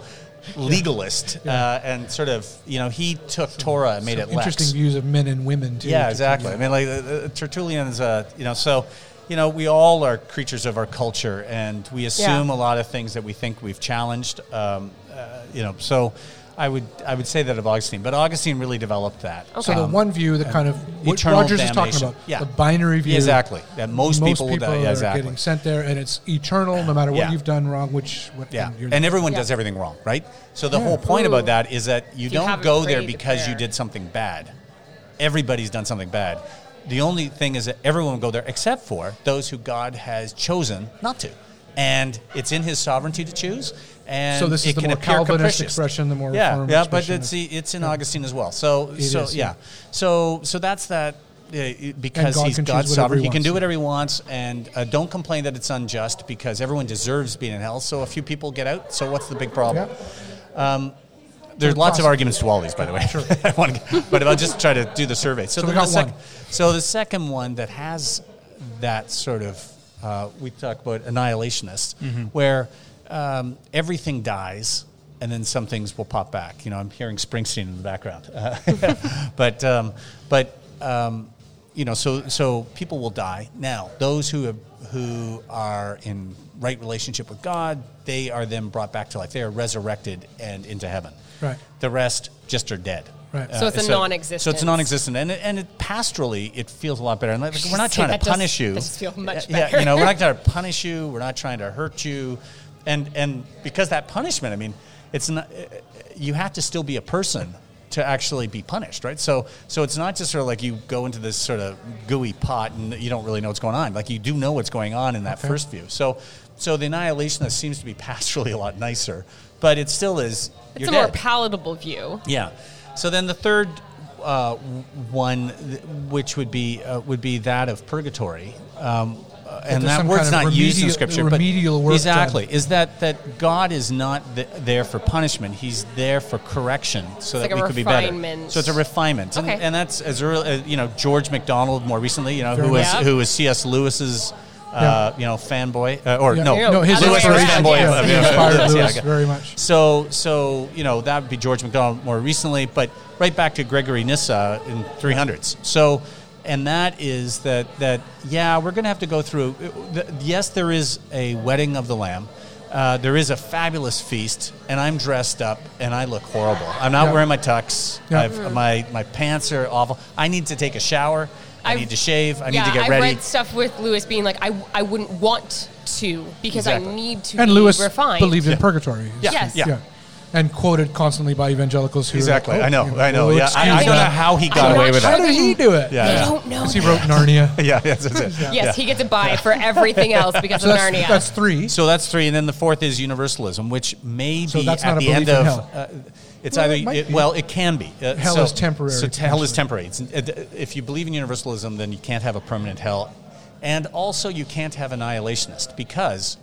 legalist uh, and sort of you know he took Torah and made some it lex. interesting views of men and women too. Yeah, to- exactly. I mean, like uh, Tertullian's, uh, you know, so you know, we all are creatures of our culture, and we assume a lot of things that we think we've challenged. Um, uh, you know, so I would I would say that of Augustine, but Augustine really developed that. So the Um, one view the kind of what eternal Rodgers is talking damnation. about, Yeah. the binary view. Exactly. That most people will die. Yeah, are exactly. getting sent there, and it's eternal, no matter what Yeah. you've done wrong. Which what Yeah, you're- and everyone Yeah. does everything wrong, right? So the Yeah. whole point Ooh. about that is that you You don't go there prayed because you did something bad. Everybody's done something bad. The only thing is that everyone will go there except for those who God has chosen not to, and it's in His sovereignty to choose. And So this is it the more Calvinist capricious. expression, the more yeah, yeah, but it's of- it's in Augustine as well. So It so is, yeah. yeah. so so that's that. Uh, because God he's God's sovereign, he he can do whatever he wants, and uh, don't complain that it's unjust because everyone deserves being in hell. So a few people get out. So what's the big problem? Yeah. There's lots of arguments to all these, by the way. Sure. I want to, but I'll just try to do the survey. So, So then we got the sec- one. So the second one that has that sort of, uh, we talk about annihilationists, Mm-hmm. where um, everything dies and then some things will pop back. You know, I'm hearing Springsteen in the background, uh, but um, but um, you know, so so people will die. Now, those who have, who are in right relationship with God, they are then brought back to life. They are resurrected and into heaven. Right. The rest just are dead. Right. Uh, so it's a non-existent. So it's a non-existent, and it, and it, pastorally, it feels a lot better. And like, we're not trying That to does- punish you. does feel much Yeah, better. you know, we're not trying to punish you. We're not trying to hurt you, and and because that punishment, I mean, it's not. Uh, uh, you have to still be a person to actually be punished, right? So so it's not just sort of like you go into this sort of gooey pot and you don't really know what's going on. Like you do know what's going on in that first view. So so the annihilationist seems to be pastorally a lot nicer, but it still is. It's you're a more palatable view. Yeah. So then the third uh, one, which would be uh, would be that of purgatory, um, uh, and that word's kind of not used in remedial- scripture. remedial but work exactly done. is that that God is not th- there for punishment; He's there for correction, so It's that like a we could be better. So it's a refinement, and, Okay. and that's as early as you know George MacDonald more recently, you know, Very who was much. who was C.S. Lewis's. Uh, You know, fanboy, uh, or Yeah. no, No, his Lewis was fanboy. of- he inspired yeah, Lewis very much. So, so you know that would be George MacDonald more recently, but right back to Gregory Nyssa in 300s. So, and that is that that yeah, we're going to have to go through. Yes, there is a wedding of the Lamb. Uh, there is a fabulous feast, and I'm dressed up, and I look horrible. I'm not Yeah. wearing my tux. Yeah. I've, my my pants are awful. I need to take a shower. I I've- need to shave. I need to get ready. I ready. read stuff with Lewis being like, I, I wouldn't want to because Exactly. I need to And be Lewis refined. believed in purgatory. Yeah. Yes. Yeah. And quoted constantly by evangelicals who Exactly. like, oh, I know. you I know. oh, Yeah. I, I don't know how he got I'm away not with How did he do it? Yeah. They yeah. don't know. He wrote Narnia. Yeah, yes, that's it. Yes, Yeah. he gets a buy for everything else because So of that's, Narnia. that's three. So that's three, and then the fourth is universalism, which may So be that's at a the end in of. Uh, Uh, it's Well, either it it- well, it can be. Uh, Hell so- is temporary, So hell is temporary. It's, it, if you believe in universalism, then you can't have a permanent hell, and also you can't have annihilationist because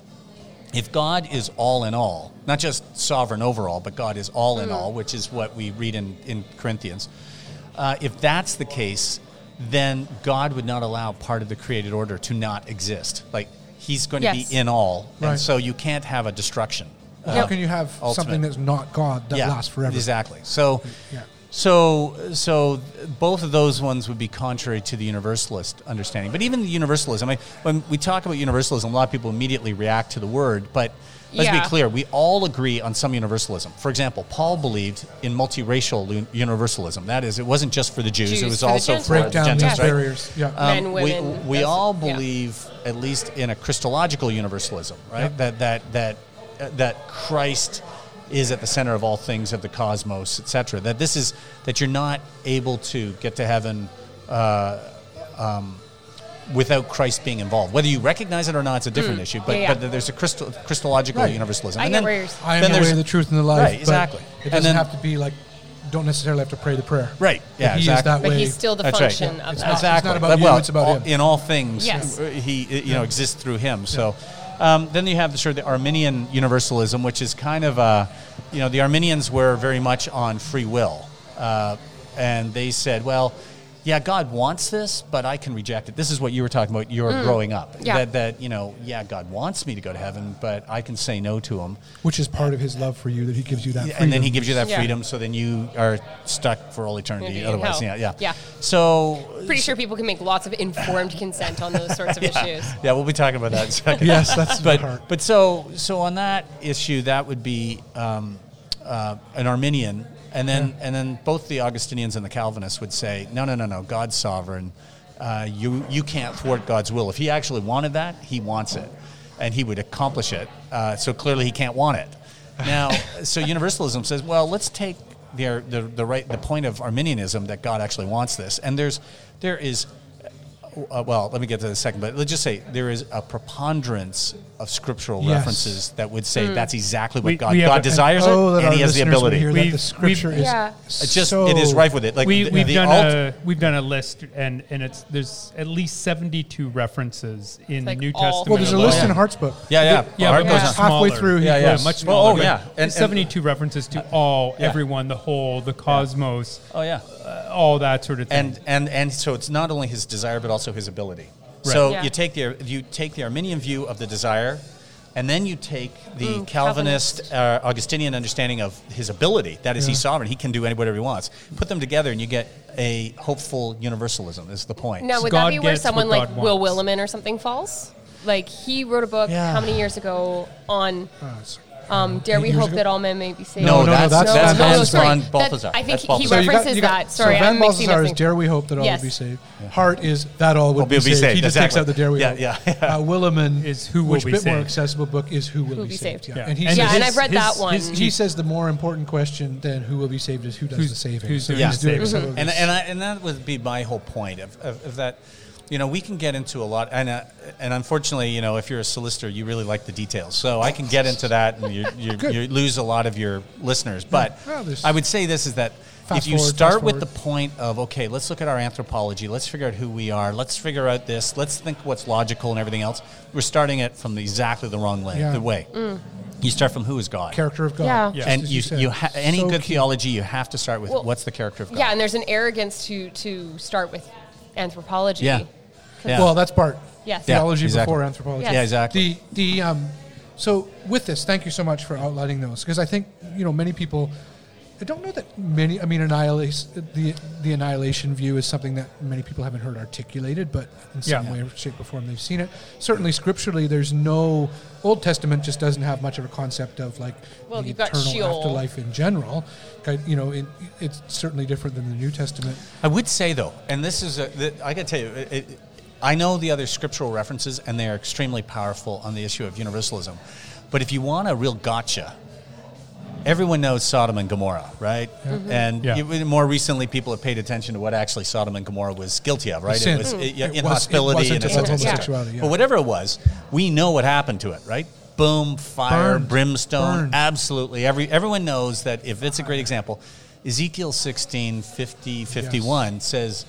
if God is all in all, not just sovereign over all, but God is all in all, which is what we read in, in Corinthians, uh, if that's the case, then God would not allow part of the created order to not exist. Like, He's going to be in all, Right. and so you can't have a destruction. How can you have ultimate. something that's not God that lasts forever? Exactly. So, Yeah. so, so both of those ones would be contrary to the universalist understanding. But even the universalism, I mean, when we talk about universalism, a lot of people immediately react to the word. But let's Yeah. be clear: we all agree on some universalism. For example, Paul believed in multiracial universalism. That is, it wasn't just for the Jews; Jews it was for also Gentiles. for Break the down Gentiles. these right? barriers. Yeah. Um, we, women, we that's- all yeah. believe, at least in a Christological universalism, right? That that that uh, that Christ is at the center of all things of the cosmos, etc. That this is that you're not able to get to heaven. Uh, um, Without Christ being involved, whether you recognize it or not, it's a different issue. But. Yeah, yeah. but there's a Christo- Christological Right. universalism. I And get then- where you're- I am then the way, there's- the truth, and the life. Right, but exactly. It doesn't then- have to be like, don't necessarily have to pray the prayer. Right. Yeah. he exactly. is that but way. he's still the That's right. function of It's that. not- exactly. about But, you, well, it's about all- him. In all things, Yes. he you know exists through him. So um, then you have the sort of the Arminian universalism, which is kind of uh, you know the Arminians were very much on free will, uh, and they said, well. Yeah, God wants this, but I can reject it. This is what you were talking about. You're growing up. Yeah. That, that you know, yeah, God wants me to go to heaven, but I can say no to him. Which is part of his love for you that he gives you that freedom. And then he gives you that Yeah. freedom, so then you are stuck for all eternity. In Otherwise, hell. yeah, yeah, Yeah. So Pretty sure people can make lots of informed consent on those sorts of issues. Yeah, we'll be talking about that in a second. Yes, that's but part. but so so on that issue, that would be um, uh, an Arminian, and then and then both the Augustinians and the Calvinists would say, no, no, no, no, God's sovereign. Uh, you you can't thwart God's will. If He actually wanted that, He wants it, and He would accomplish it. Uh, so clearly, He can't want it. Now, so universalism says, well, let's take the, the the right the point of Arminianism that God actually wants this, and there's there is uh, well, let me get to the second, but let's just say there is a preponderance of scriptural Yes. references that would say that's exactly what We- God we God a- desires oh, it, and He has the listeners would ability. Hear that We've- the scripture we've- is Yeah. It's just so- it is rife with it. Like we, the, we've the done alt- a we've done a list and and it's there's at least 72 references in Like New Testament. Well, there's a alone. list in Hart's book. yeah, yeah, Yeah, Art but goes much. Halfway through, he Yeah, yeah, much Oh, smaller. oh, yeah. And, And- 72 references to all, everyone, the whole, the cosmos, Oh yeah, uh, all that sort of thing. and and and so it's not only his desire but also his ability. Right. So Yeah. you take the you take the Arminian view of the desire, and then you take the Mm, Calvinist, uh, Augustinian understanding of his ability. That is, he's sovereign; he can do any whatever he wants. Put them together, and you get a hopeful universalism. Is the point? Now, would God that be where someone like God Will wants. Willimon or something falls? Like he wrote a book Yeah. how many years ago on it's Um, dare we hope ago? that all men may be saved? No, no, no, that's, that's- that's, that's- Hans sorry. von That- Balthasar. I think That's he Balthasar. So you got- references you got- that. Sorry, so Van I'm mixing Balthasar is dare we hope that all Yes. will be saved. Hart is that all would Will be, be saved. saved, He just exactly. takes out the dare we Yeah, hope. yeah, yeah. Uh, Willimon Is who will which be bit more saved. accessible book is who will, Who be be saved. saved. Yeah. Yeah. and he And says Yeah, and I've read that one. he says the more important question than who will be saved is who does the saving. who's doing he's the saving. and his- and, I, and that would be my whole point of, of, of that. You know, we can get into a lot, and uh, and unfortunately, you know, if you're a solicitor, you really like the details. So I can get into that, and you, you, you lose a lot of your listeners. But Well, I would say this is that if you forward, start with forward. the point of okay, let's look at our anthropology, let's figure out who we are, let's figure out this, let's think what's logical and everything else. We're starting it from the, exactly the wrong way. Yeah. The way you start from who is God. character of God. Yeah. just and as you, said. you ha- any So good key. theology, you have to start with Well, what's the character of God. Yeah, and there's an arrogance to to start with anthropology. Yeah. 'Cause- Yeah. Well, that's part Yes. Yeah, theology exactly. before anthropology. Yes. Yeah, exactly. The the um, so with this, thank you so much for outlining those because I think you know many people. I don't know that many. I mean, annihilation. The the annihilation view is something that many people haven't heard articulated, but in some Yeah. way, shape, or form, they've seen it. Certainly, scripturally, there's no Old Testament just doesn't have much of a concept of like Well, the you've got eternal afterlife in general. Kind- You know, it, it's certainly different than the New Testament. I would say though, and this is a, th- I got to tell you, it, it, I know the other scriptural references, and they are extremely powerful on the issue of universalism. But if you want a real gotcha, everyone knows Sodom and Gomorrah, right? Mm-hmm. And Yeah. you- more recently, people have paid attention to what actually Sodom and Gomorrah was guilty of, right? Sin. It was It was- it inhospitality wasn't and about et cetera, et cetera. homosexuality, yeah. But whatever it was, we know what happened to it, right? Boom, fire, Burned. brimstone, Burned. absolutely. Every everyone knows that if it's a great example, Ezekiel 16, 50, 51 says,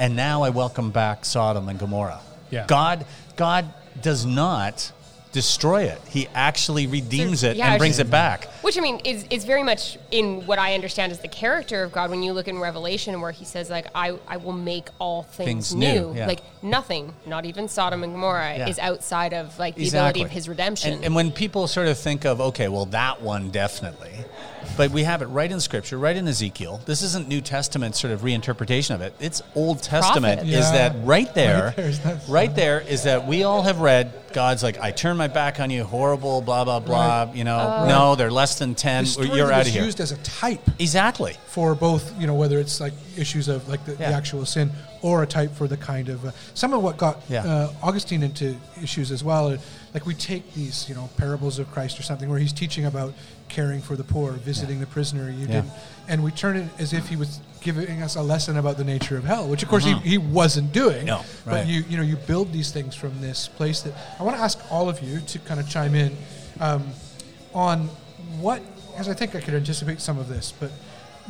"And now I welcome back Sodom and Gomorrah." Yeah. God God does not destroy it. He actually redeems it yeah, and brings it's- it back. Which I mean is is very much in what I understand as the character of God. When you look in Revelation, where He says like, "I I will make all things, Things new, yeah. Like nothing, not even Sodom and Gomorrah, Yeah. is outside of like the ability of His redemption. And, and when people sort of think of, okay, well, that one definitely, but we have it right in Scripture, right in Ezekiel. This isn't New Testament sort of reinterpretation of it. It's Old Testament. Prophets. Is that right there? Right there's that- right there is that we all have read God's like, I turn my back on you, horrible, blah blah blah. Right. You know, Oh. no, they're less than ten. You're out of here. used as a type exactly. for both, you know, whether it's like issues of like the, Yeah. the actual sin or a type for the kind of uh, some of what got Yeah. uh, Augustine into issues as well. Like we take these, you know, parables of Christ or something where he's teaching about caring for the poor, visiting the prisoner. You Yeah. didn't, and we turn it as if he was giving us a lesson about the nature of hell, which of course he, he wasn't doing. No, but right. you you know you build these things from this place that I want to ask all of you to kind of chime in um, on what because I think I could anticipate some of this, but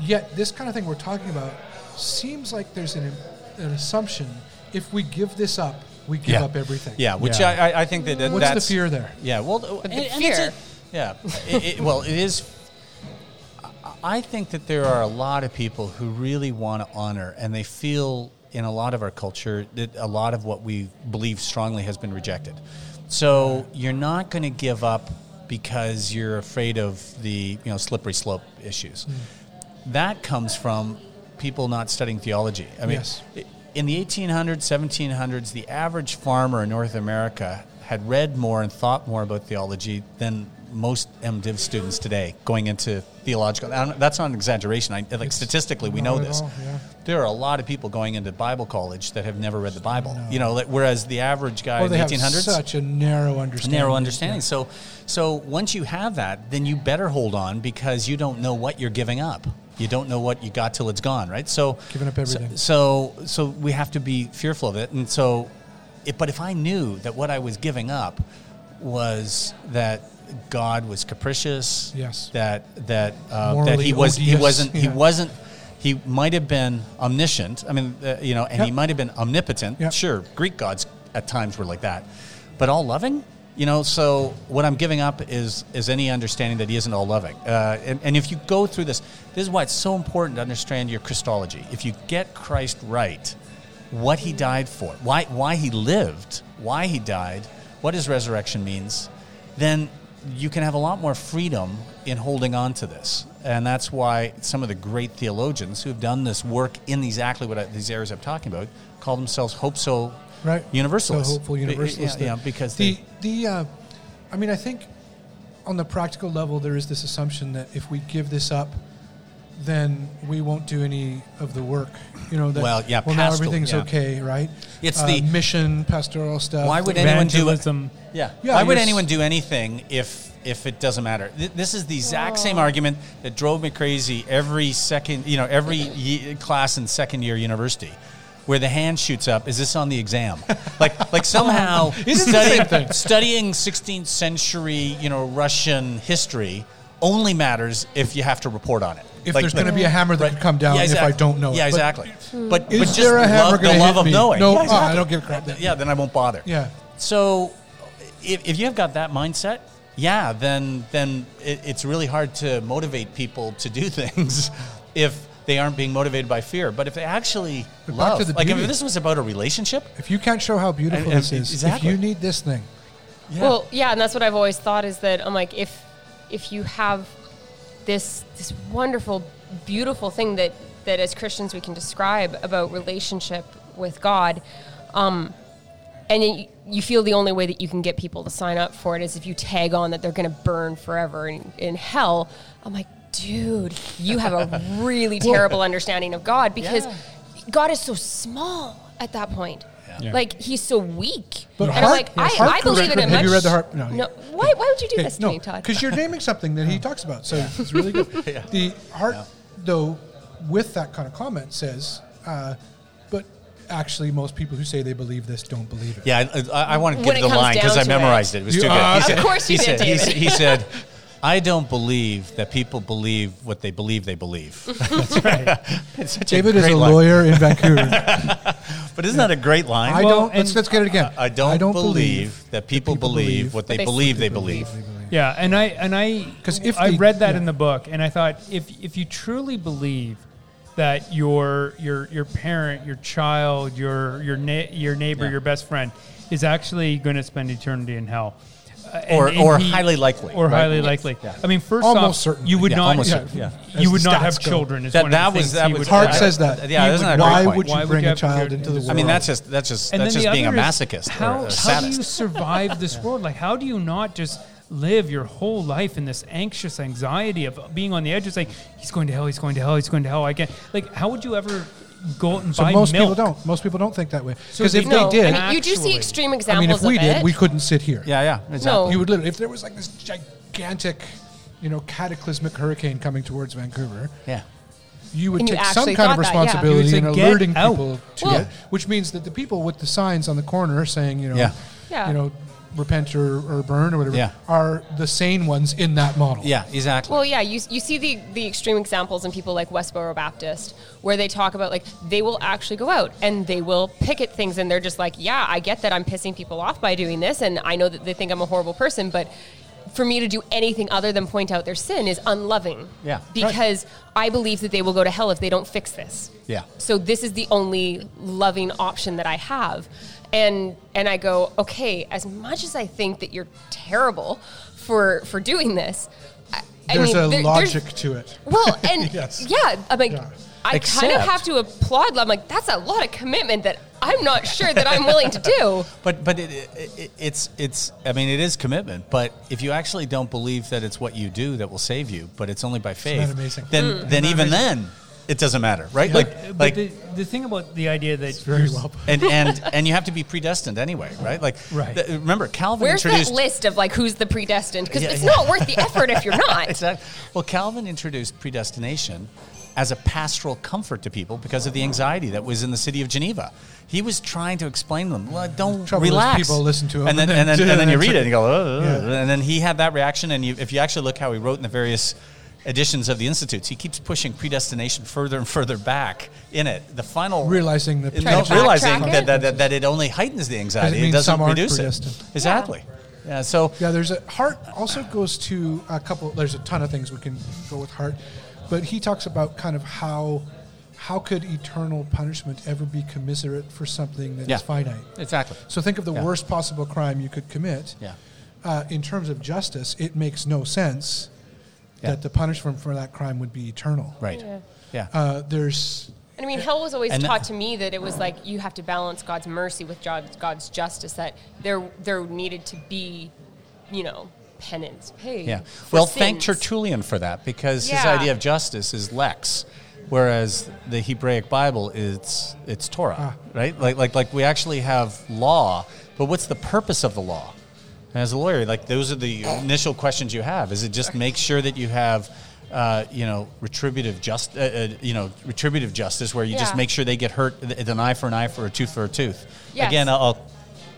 yet this kind of thing we're talking about seems like there's an, an assumption if we give this up, we give Yeah. up everything. Yeah, which Yeah. I, I- I think that, that What's that's the fear there? Yeah, well, But the and- and it's fear- a- yeah, it, it, well, it is. I- I think that there are a lot of people who really want to honor, and they feel in a lot of our culture that a lot of what we believe strongly has been rejected. So you're not going to give up because you're afraid of the you know slippery slope issues. Hmm. That comes from people not studying theology. I mean, Yes. in the 1800s, 1700s, the average farmer in North America had read more and thought more about theology than most MDiv students today going into theological. That's not an exaggeration. I, like It's statistically, we know this. all, yeah. There are a lot of people going into Bible college that have never read the Bible. You know, like, whereas the average guy Or in the have 1800s such a narrow understanding. narrow understanding. Yeah. So, so once you have that, then you better hold on because you don't know what you're giving up. You don't know what you got till it's gone, right? So, Giving up everything. So, so, we have to be fearful of it. And so, it, but if I knew that what I was giving up was that God was capricious, Yes. that that uh, that he was he wasn't he wasn't he might have been omniscient. I mean, uh, you know, and he might have been omnipotent. Yep. Sure, Greek gods at times were like that, but all loving. You know, so what I'm giving up is is any understanding that he isn't all loving. Uh, and, and if you go through this, this is why it's so important to understand your Christology. If you get Christ right, what he died for, why why he lived, why he died, what his resurrection means, then you can have a lot more freedom in holding on to this. And that's why some of the great theologians who've done this work in exactly what I, these areas I'm talking about call themselves hope so right? universalists. So hopeful Be- universalists. Yeah, yeah, there. because the they, the uh, I mean, I think on the practical level, there is this assumption that if we give this up, then we won't do any of the work. You know, that Well, yeah, well now pastoral, everything's yeah. okay, right? It's Uh, the- mission, pastoral stuff. Why would anyone do it? Yeah. Yeah, Why would anyone do anything if if it doesn't matter? Th- This is the exact same argument that drove me crazy every second, you know, every ye- class in second year university. Where the hand shoots up, is this on the exam? Like, like somehow It is studying, studying 16th century, you know, Russian history only matters if you have to report on it. If Like- there's going to be a hammer that Right. could come down Yeah, if I don't know. Yeah, But exactly. But, Is but just there a hammer love, the gonna love hit of me? knowing. No, Yeah, ah, I don't give a crap then. Yeah, then I won't bother. Yeah. So, if, if you have got that mindset, yeah, then then it, it's really hard to motivate people to do things if they aren't being motivated by fear. But if they actually But love, the like beauty. if this was about a relationship, If you can't show how beautiful And- and this is, exactly. if you need this thing, yeah, Well, yeah, and that's what I've always thought is that I'm like, if if you have this this wonderful, beautiful thing that that as Christians we can describe about relationship with God, um, and you, you feel the only way that you can get people to sign up for it is if you tag on that they're going to burn forever in, in hell. I'm like, dude, you have a really terrible understanding of God because Yeah. God is so small at that point. Yeah. Like he's so weak, But and heart- I'm like, yes, I, heart I believe in correct- it. have you read the Hart- no, No. yeah. Why? Why would you do Okay, this to no, me, Todd? because you're naming something that he talks about, so it's really good. The Hart, though, with that kind of comment, says, uh, but actually, most people who say they believe this don't believe it. yeah, I, I, I want to When give the line because I to it. memorized it. It was You- too good. ah, He okay. said, Of course you he did, said, he David. said, he said, I don't believe that people believe what they believe they believe. That's right. it's such David a is a line. lawyer in Vancouver. But isn't that a great line? I Well, don't. Let's, let's get it again. I don't, I don't, believe, that people, believe, what they, they believe they say. believe. Yeah, and I and I because if I they- read that yeah. in the book, and I thought if if you truly believe that your your your parent, your child, your your na- your neighbor, Yeah. your best friend is actually going to spend eternity in hell, uh, and- Or- and or highly likely, or right? highly likely. Yeah. I mean, first Almost off, certainly. you would Yeah, not almost yeah, certainly, yeah. You would not have go. children. Is That- one that of the was- that was- would Hart says that. Yeah, He isn't that why would you bring a child into the world? I mean, that's just that's just that's just being a masochist How, how do you survive this world? Like, how do you not just live your whole life in this anxious anxiety of being on the edge? It's like he's going to hell, he's going to hell, he's going to hell. I can't. Like, how would you ever go and So buy most milk? people don't. Most people don't think that way. So Because if they- they did, I mean, you do see extreme examples. I mean, if we of did, it. we couldn't sit here. Yeah, yeah, exactly. No. You would literally, if there was like this gigantic, you know, cataclysmic hurricane coming towards Vancouver, Yeah. you would And you take some kind of thought that, yeah. responsibility in would say, "Get alerting out." people to Well- it, which means that the people with the signs on the corner saying, you know, Yeah. Yeah. you know, repent or, or burn or whatever, Yeah. are the sane ones in that model. Yeah, exactly. Well, yeah, you, you see the, the extreme examples in people like Westboro Baptist, where they talk about like they will actually go out and they will picket things, and they're just like, yeah, I get that I'm pissing people off by doing this, and I know that they think I'm a horrible person, but for me to do anything other than point out their sin is unloving. Yeah. Because I believe that they will go to hell if they don't fix this. Yeah. So this is the only loving option that I have. And and I go, okay, as much as I think that you're terrible for for doing this, I, I There's mean, a there- logic there's- to it. well, and Yes. yeah, I'm like, Yeah. I kind of have to applaud. I'm like, that's a lot of commitment that I'm not sure that I'm willing to do. But but it, it, it, it's it's I mean it is commitment. But if you actually don't believe that it's what you do that will save you, but it's only by faith, amazing? then Hmm. then even then it doesn't matter, right? Like But like the, the thing about the idea that Very you're- well. and and and you have to be predestined anyway, right? Like Right. the- remember Calvin Where's that introduced list of like who's the predestined? Because Yeah, it's yeah. not worth the effort if you're not. Exactly. Well, Calvin introduced predestination as a pastoral comfort to people because of the anxiety that was in the city of Geneva. He was trying to explain to them, well, don't Trouble is relax. people listen to him and then and and then- then, and then you read it and you go, oh, Yeah. and then he had that reaction. And you, if you actually look how he wrote in the various editions of the institutes, he keeps pushing predestination further and further back in it. The final Realizing the in- Trying to realizing that, it. that, that, that it only heightens the anxiety. It, means doesn't some aren't reduce it. Exactly. Yeah. So Yeah, there's a Hart also goes to a couple. There's a ton of things we can go with Hart, but he talks about kind of how how could eternal punishment ever be commiserate for something that is Yeah. finite. exactly. So think of the Yeah. worst possible crime you could commit. Yeah. Uh, in terms of justice, it makes no sense Yeah. that the punishment for that crime would be eternal. Right. Yeah. Yeah. Uh, there's And I mean, hell was always And taught that- to me that it was like you have to balance God's mercy with God's, God's justice. That there there needed to be, you know, penance paid. Yeah. for Well, thank. Tertullian for that because his idea of justice is lex, whereas the Hebraic Bible is it's Torah, right? Like like like we actually have law, but what's the purpose of the law? As a lawyer, like those are the initial questions you have. Is it just make sure that you have uh, you know, retributive just, uh, uh, you know, retributive justice, where you just make sure they get hurt, an eye for an eye, for a tooth for a tooth. Yes. Again, I'll, I'll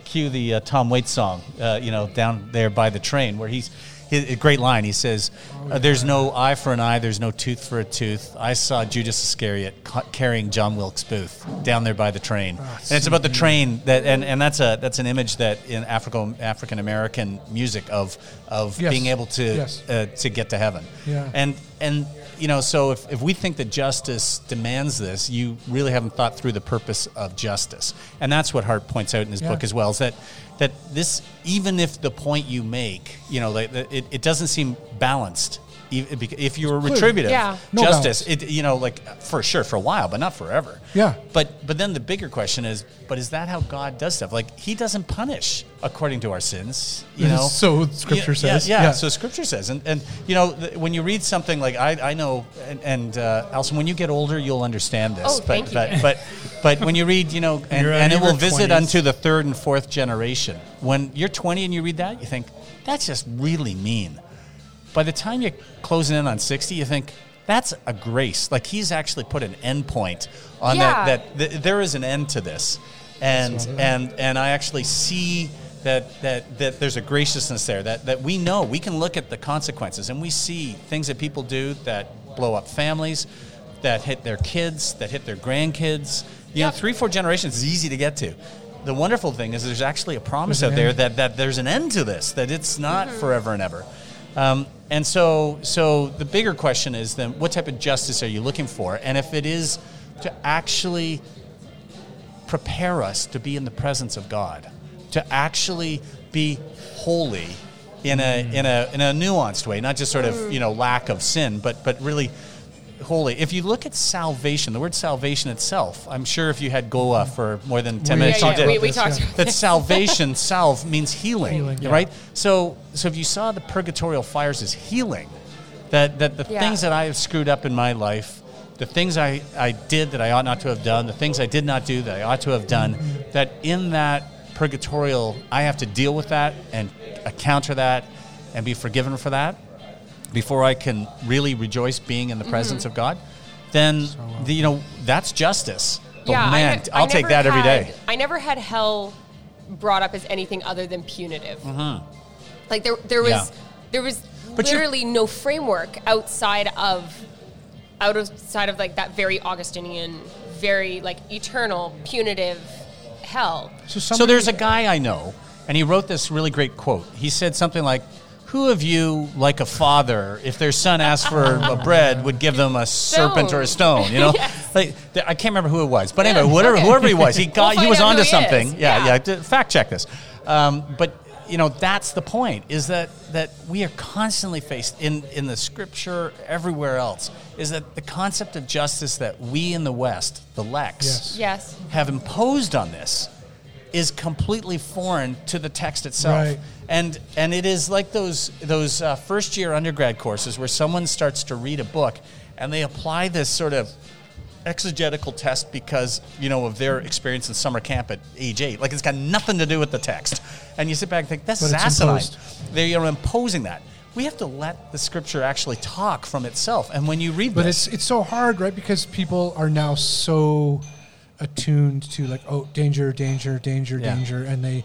cue the uh, Tom Waits song, uh, you know, down there by the train, where he's his, a great line. He says, uh, "There's no eye for an eye, there's no tooth for a tooth." I saw Judas Iscariot ca- carrying John Wilkes Booth down there by the train, and it's about the train that, and, and that's a that's an image that in African African American music of of Yes. being able to Yes. uh, to get to heaven, Yeah. and and you know, so if, if we think that justice demands this, you really haven't thought through the purpose of justice. And that's what Hart points out in his Yeah. book as well, is that that this even if the point you make, you know, it, it doesn't seem balanced. If if you're retributive Yeah. No justice, balance. it, you know, like for sure for a while, but not forever. Yeah. But but then the bigger question is, but is that how God does stuff? Like He doesn't punish according to our sins, you know. So Scripture Yeah, yeah, says. Yeah, Yeah. So Scripture says, and and you know th- when you read something like I I know, and, and uh, Alison, when you get older, you'll understand this. Oh, but, thank you. but but but when you read, you know, and, You're and it will your visit 20s. unto the third and fourth generation. When you're 20 and you read that, you think that's just really mean. By the time you're closing in on 60, you think that's a grace. Like he's actually put an end point on Yeah. that. That th- there is an end to this, and and and I actually see that that that there's a graciousness there. That that we know we can look at the consequences, and we see things that people do that blow up families, that hit their kids, that hit their grandkids. You know, three four generations is easy to get to. The wonderful thing is there's actually a promise There's out there that, that there's an end to this, that it's not Mm-hmm. forever and ever. Um, and so, so the bigger question is then, what type of justice are you looking for? And if it is to actually prepare us to be in the presence of God, to actually be holy in a in a in a nuanced way, not just sort of you know lack of sin, but but really holy. If you look at salvation, the word salvation itself, I'm sure if you had Goa for more than ten We minutes, yeah, you yeah, did we, we talked. yeah. about that salvation salve means healing, Healing, yeah. right so so if you saw the purgatorial fires as healing that that the Yeah. things that i have screwed up in my life the things I, I did that i ought not to have done the things i did not do that i ought to have done that in that purgatorial i have to deal with that and counter that and be forgiven for that before i can really rejoice being in the presence of god then the, you know that's justice but yeah, I man ne- i'll I take that every had- day I never had hell brought up as anything other than punitive. Like there, there was, Mm-hmm. Yeah. there was But literally no framework outside of, outside of like that very Augustinian, very like eternal punitive hell. So, So there's a guy I know, and he wrote this really great quote. He said something like, "Who of you, like a father, if their son asked for a bread, would give them a serpent or a stone?" You know, Yes. like I can't remember who it was, but anyway, whatever, okay. whoever he was, he got We'll he was onto something. Yeah, yeah. Yeah. fact check this, um, but you know that's the point is that that we are constantly faced in in the scripture everywhere else is that the concept of justice that we in the west the lex Yes. Yes. have imposed on this is completely foreign to the text itself. Right. And and it is like those those uh, first year undergrad courses where someone starts to read a book and they apply this sort of exegetical test because you know of their experience in summer camp at age eight. Like it's got nothing to do with the text, and you sit back and think that's asinine. They are imposing that. We have to let the scripture actually talk from itself. And when you read But this, it's it's so hard, right? Because people are now so attuned to like, oh, danger, danger, danger, Yeah. danger, and they,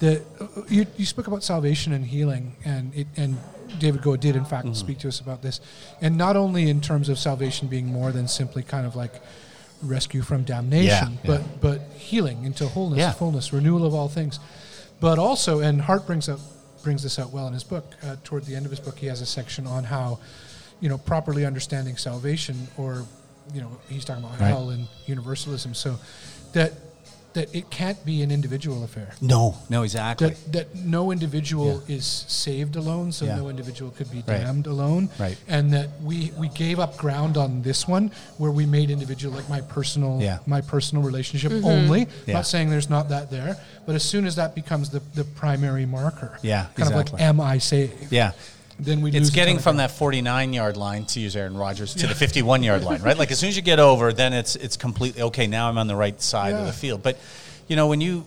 the you, you spoke about salvation and healing, and it and David Goa did in fact Mm-hmm. speak to us about this, and not only in terms of salvation being more than simply kind of like rescue from damnation, Yeah, but yeah. but healing into wholeness, fullness, renewal of all things, but also, and Hart brings up brings this out well in his book. Uh, toward the end of his book, he has a section on how, you know, properly understanding salvation, or you know, he's talking about Right. hell and universalism. So that that it can't be an individual affair. No, no, exactly. That, that no individual is saved alone, so Yeah. no individual could be Right. damned alone. Right. And that we, we gave up ground on this one where we made individual like my personal Yeah. my personal relationship mm-hmm. only. Yeah. Not saying there's not that there, but as soon as that becomes the, the primary marker, Yeah, kind of like am I saved? yeah. Then we It's getting from that 49 yard line to use Aaron Rodgers to the 51 yard line, right? Like as soon as you get over, then it's it's completely okay. Now I'm on the right side of the field. But you know when you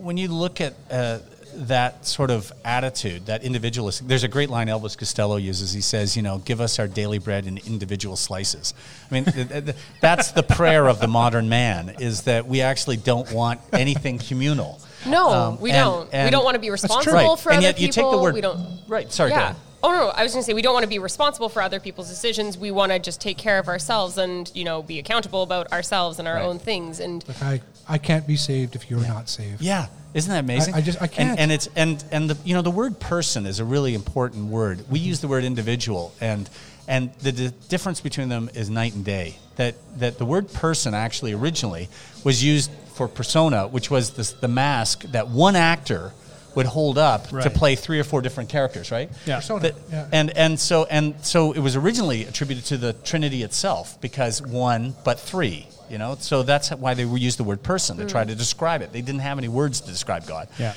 when you look at uh, that sort of attitude, that individualist, there's a great line Elvis Costello uses. He says, you know, give us our daily bread in individual slices. I mean, th- th- that's the prayer of the modern man is that we actually don't want anything communal. No, Um, we and- don't. we don't want to be responsible Right. for and other yet you take the word we don't. right. Sorry, go yeah. Ahead. Oh no, no, I was going to say we don't want to be responsible for other people's decisions. We want to just take care of ourselves and you know be accountable about ourselves and our Right. own things. And Like I, I can't be saved if you're not saved. Yeah, isn't that amazing? I just- I can't. and it's and and the you know the word person is a really important word. We use the word individual, and and the, di difference between them is night and day. That that the word person actually originally was used for persona, which was this, the mask that one actor would hold up to play three or four different characters, right? Yeah. Persona, That- yeah. And and so and so it was originally attributed to the Trinity itself because one but three. You know, so that's why they used the word person to try mm. to describe it. They didn't have any words to describe God. Yeah.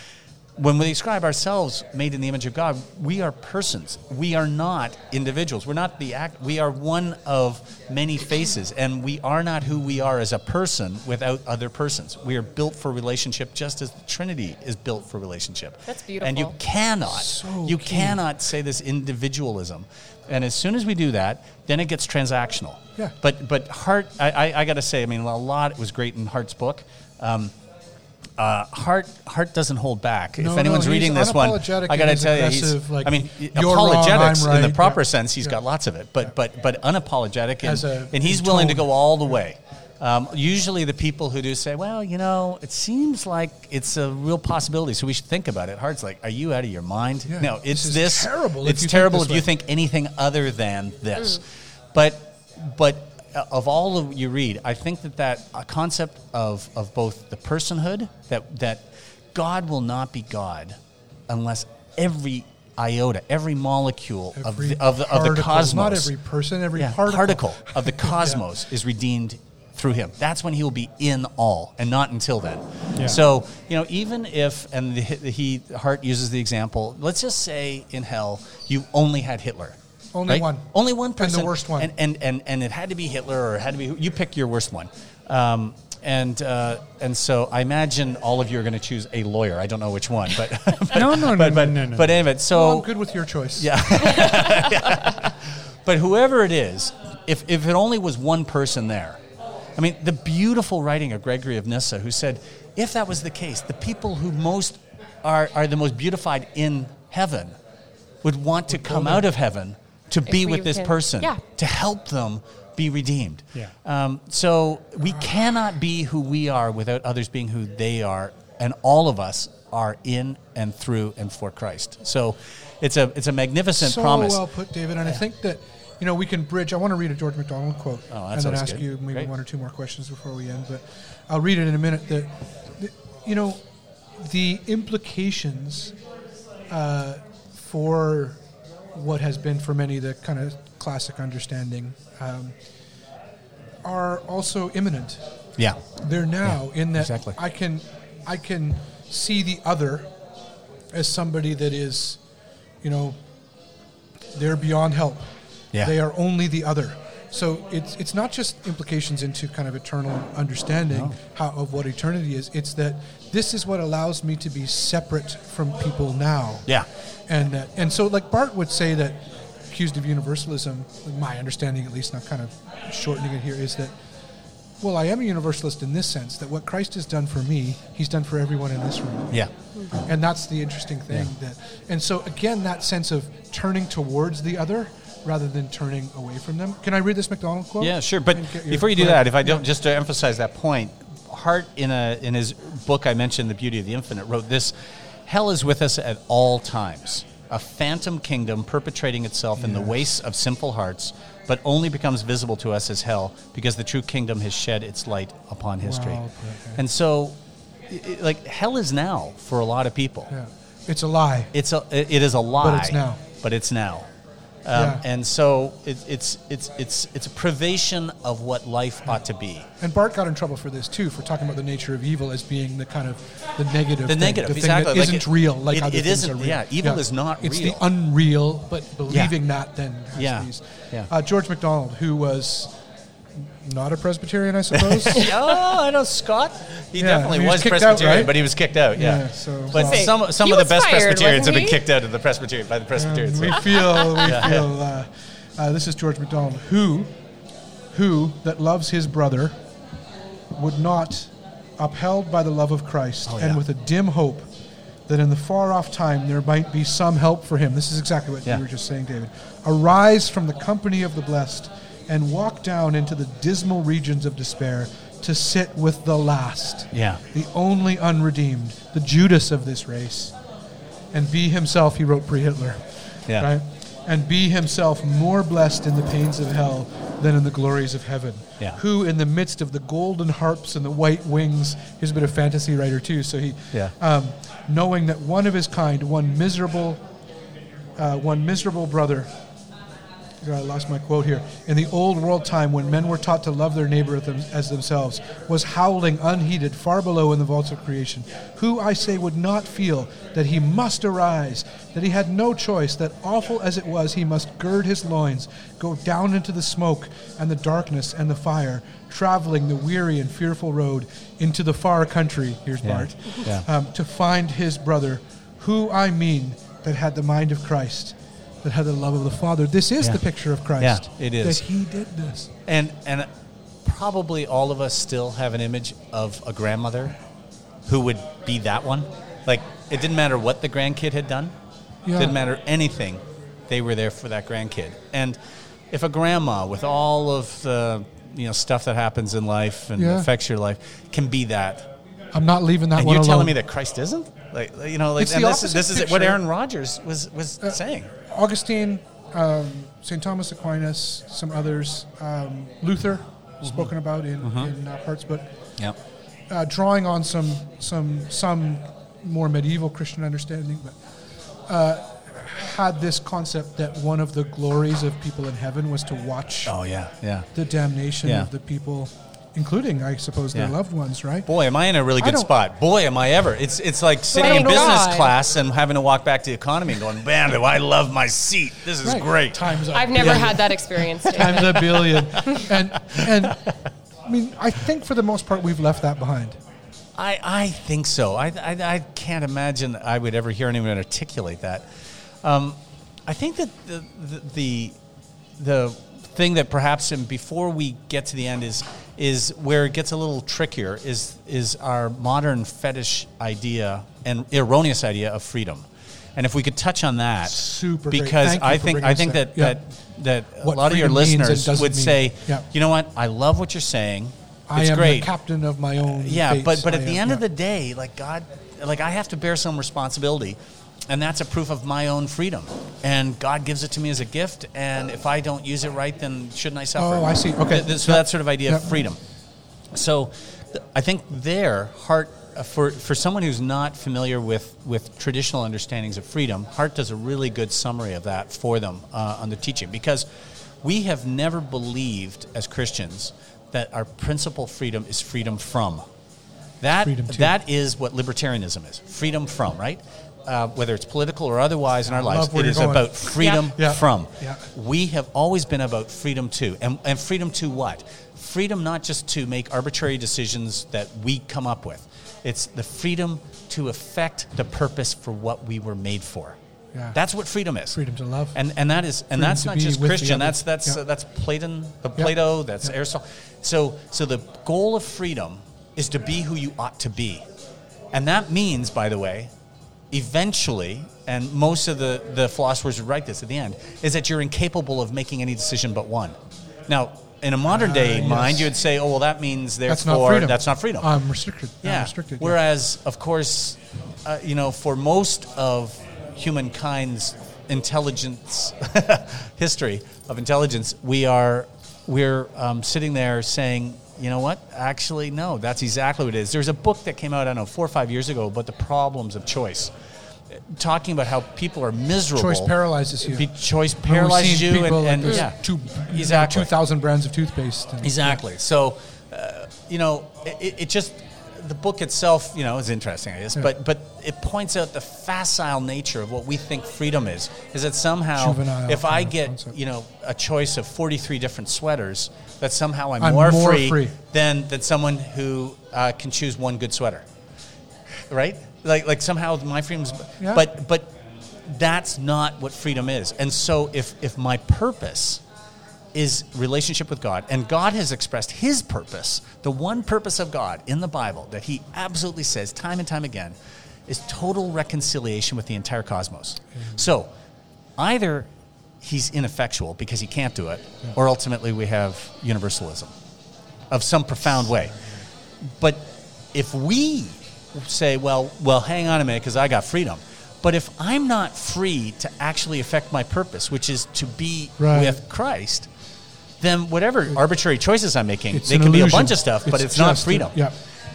When we describe ourselves made in the image of God, we are persons. We are not individuals. We're not the act. We are one of many faces, and we are not who we are as a person without other persons. We are built for relationship, just as the Trinity is built for relationship. That's beautiful. And you cannot, So you key. cannot say this individualism. And as soon as we do that, then it gets transactional. Yeah. But but Hart, I, I, I got to say, I mean, a lot was great in Hart's book. Um, uh, Hart Hart doesn't hold back. No, if anyone's he's reading this one, I got to tell you, he's like, I mean, you're wrong, apologetics in the proper yeah. sense, he's Yeah. got lots of it. But but but unapologetic, and, a- and he's willing to go all the way. Um, usually, the people who do say, "Well, you know, it seems like it's a real possibility, so we should think about it." Hart's like, "Are you out of your mind? Yeah, no, it's is this. terrible if It's you think terrible this if you think anything other than this." But but uh, of all of you read, I think that that concept of, of both the personhood that that God will not be God unless every iota, every molecule of the, of the, of the cosmos, Not every person, every yeah, particle. of the cosmos is redeemed through him. That's when he will be in all, and not until then. Yeah. So you know, even if and the, he Hart uses the example. Let's just say in hell you only had Hitler. Only right? one. Only one And the person. worst one. And, and and and it had to be Hitler or it had to be you pick your worst one. Um, and uh, and so I imagine all of you are going to choose a lawyer. I don't know which one, but No, no, no, but, but, no, no. but anyway, so Well, I'm good with your choice. yeah. but whoever it is, if, if it only was one person there, I mean, the beautiful writing of Gregory of Nyssa, who said, if that was the case, the people who most are, are the most beautified in heaven would want to come out of heaven to be with this can- person, yeah. to help them be redeemed. Yeah. Um, so we cannot be who we are without others being who they are, and all of us are in and through and for Christ. So it's a it's a magnificent so promise. well put, David. And I think that you know we can bridge. I want to read a George MacDonald quote Oh, that's and then ask good. you maybe Great. one or two more questions before we end. But I'll read it in a minute. That, that you know the implications uh, for what has been for many the kind of classic understanding um, are also imminent. yeah, They're now in that exactly. I can I can see the other as somebody that is, you know, they're beyond help. Yeah. They are only the other. So it's it's not just implications into kind of eternal understanding how, of what eternity is. It's that this is what allows me to be separate from people now. yeah, And that, and so like Barth would say that accused of universalism, my understanding at least, and I'm kind of shortening it here, is that well, I am a universalist in this sense that what Christ has done for me, He's done for everyone in this room, yeah, and that's the interesting thing. That, and so again, that sense of turning towards the other rather than turning away from them. Can I read this MacDonald quote? yeah. Sure, but before you do that, if I don't, just to emphasize that point, Hart in a in his book I mentioned, The Beauty of the Infinite, wrote this: Hell is with us at all times. A phantom kingdom perpetrating itself in the wastes of sinful hearts, but only becomes visible to us as hell because the true kingdom has shed its light upon history. Wow, okay. And so i- i- like hell is now for a lot of people. Yeah. It's a lie. It's a it it is a lie, But it's now. But it's now. Um, Yeah. And so it, it's it's it's it's a privation of what life ought to be. And Barth got in trouble for this too, for talking about the nature of evil as being the kind of the negative, The thing, negative, the exactly. thing Like that isn't it- real, like it- other it things isn't- are real. yeah, evil is not It's real. the unreal, but believing that then Yeah. these. Yeah. Uh, George MacDonald, who was not a Presbyterian, I suppose. oh, I know Scott. He Yeah, definitely he was was, kicked out, Presbyterian, right? but he was kicked out. Yeah. Yeah, so- but Say, some some he of the best fired, Presbyterians have been kicked out of the Presbyterian by the Presbyterians. we feel, we Yeah. feel. Uh, uh, this is George MacDonald, who, who that loves his brother, would not, upheld by the love of Christ, Oh, and with a dim hope that in the far off time there might be some help for him. This is exactly what Yeah. you were just saying, David. Arise from the company of the blessed, and walk down into the dismal regions of despair to sit with the last, Yeah. the only unredeemed, the Judas of this race, and be himself. He wrote pre-Hitler Yeah. right? And be himself more blessed in the pains of hell than in the glories of heaven. Yeah. Who, in the midst of the golden harps and the white wings, he's a bit of fantasy writer too. So he, Yeah. um, knowing that one of his kind, one miserable, uh, one miserable brother. I lost my quote here. In the old world time, when men were taught to love their neighbor as themselves, was howling unheeded far below in the vaults of creation. Who, I say, would not feel that he must arise, that he had no choice, that awful as it was, he must gird his loins, go down into the smoke and the darkness and the fire, traveling the weary and fearful road into the far country. Here's Yeah. Bart. Yeah. Um, to find his brother, who I mean, that had the mind of Christ, that had the love of the Father. This is Yeah. the picture of Christ. Yeah, it is. That he did this. And and probably all of us still have an image of a grandmother who would be that one. Like it didn't matter what the grandkid had done. Yeah. Didn't matter anything. They were there for that grandkid. And if a grandma with all of the you know stuff that happens in life and Yeah. affects your life can be that, I'm not leaving that and one you're alone. telling me that Christ isn't? Like you know, like It's and this is this is what. Aaron Rodgers was was saying. Augustine, um, St. Thomas Aquinas, some others, um, Luther, Mm-hmm. spoken about in, in uh, Hart's book, Yeah. uh, drawing on some some some more medieval Christian understanding, but uh, had this concept that one of the glories of people in heaven was to watch Oh yeah, yeah. the damnation Yeah. of the people, including, I suppose, their Yeah. loved ones, right? Boy, am I in a really good spot. Boy, am I ever. It's it's like sitting in business God. class and having to walk back to economy and going, man, do I love my seat. This is Right. great. Times up. I've never Yeah. had that experience. David. times a billion. and and I mean, I think for the most part we've left that behind. I, I think so. I, I, I can't imagine I would ever hear anyone articulate that. Um, I think that the, the, the, the thing that perhaps, and before we get to the end, is, is where it gets a little trickier is, is our modern fetish idea and erroneous idea of freedom. And if we could touch on that, Super because I think I think there. that Yeah. that that a What lot of your freedom means and listeners would mean. say, Yeah. you know what, I love what you're saying. I it's am great. the captain of my own. Yeah, fates. but but I at the am- end of the day, like God, like I have to bear some responsibility, and that's a proof of my own freedom. And God gives it to me as a gift, and if I don't use it right, then shouldn't I suffer? Oh, I see. Okay. Th- so Yep. that sort of idea Yep. of freedom. So, th- I think there, Hart uh, for for someone who's not familiar with with traditional understandings of freedom, Hart does a really good summary of that for them uh, on the teaching because we have never believed as Christians that our principal freedom is freedom from. That Freedom that is what libertarianism is. Freedom from, right? Uh, whether it's political or otherwise in our lives, love where it you're is going. about freedom Yeah. from. Yeah. We have always been about freedom to. And, and freedom to what? Freedom not just to make arbitrary decisions that we come up with. It's the freedom to affect the purpose for what we were made for. Yeah. That's what freedom is. Freedom to love. And and that is and Freedom that's not just Christian. That's that's Yeah. uh, that's Platon, uh, Yeah. Plato. That's Yeah. Aristotle. So so the goal of freedom is to be who you ought to be, and that means, by the way, eventually, and most of the the philosophers would write this at the end, is that you're incapable of making any decision but one. Now. In a modern day yes. mind, you would say, "Oh, well, that means therefore that's not freedom. that's not freedom." I'm restricted. I'm Yeah. restricted. yeah. Whereas, of course, uh, you know, for most of humankind's intelligence history of intelligence, we are we're um, sitting there saying, you know what? Actually, no, that's exactly what it is. There's a book that came out, I don't know, four or five years ago about the problems of choice, talking about how people are miserable. Choice paralyzes you. Be- choice paralyzes you, people and, like and yeah, two, exactly. two thousand brands of toothpaste. and- Exactly. So, uh, you know, it, it just the book itself, you know, is interesting, I guess. Yeah. But but it points out the facile nature of what we think freedom is. Is that somehow, Juvenile if I get concept. you know a choice of forty three different sweaters, that somehow I'm, I'm more, more free, free. than than someone who uh, can choose one good sweater. Right? Like like somehow my freedom's. Yeah. But but that's not what freedom is. And so if if my purpose is relationship with God. And God has expressed his purpose, the one purpose of God in the Bible that he absolutely says time and time again is total reconciliation with the entire cosmos. Mm-hmm. So either he's ineffectual because he can't do it, or ultimately we have universalism of some profound way. But if we say, well, well, hang on a minute, because I got freedom. But if I'm not free to actually affect my purpose, which is to be Right. with Christ, then whatever arbitrary choices I'm making, It's they an can be a bunch of stuff, but It's it's, not just a- freedom. yeah.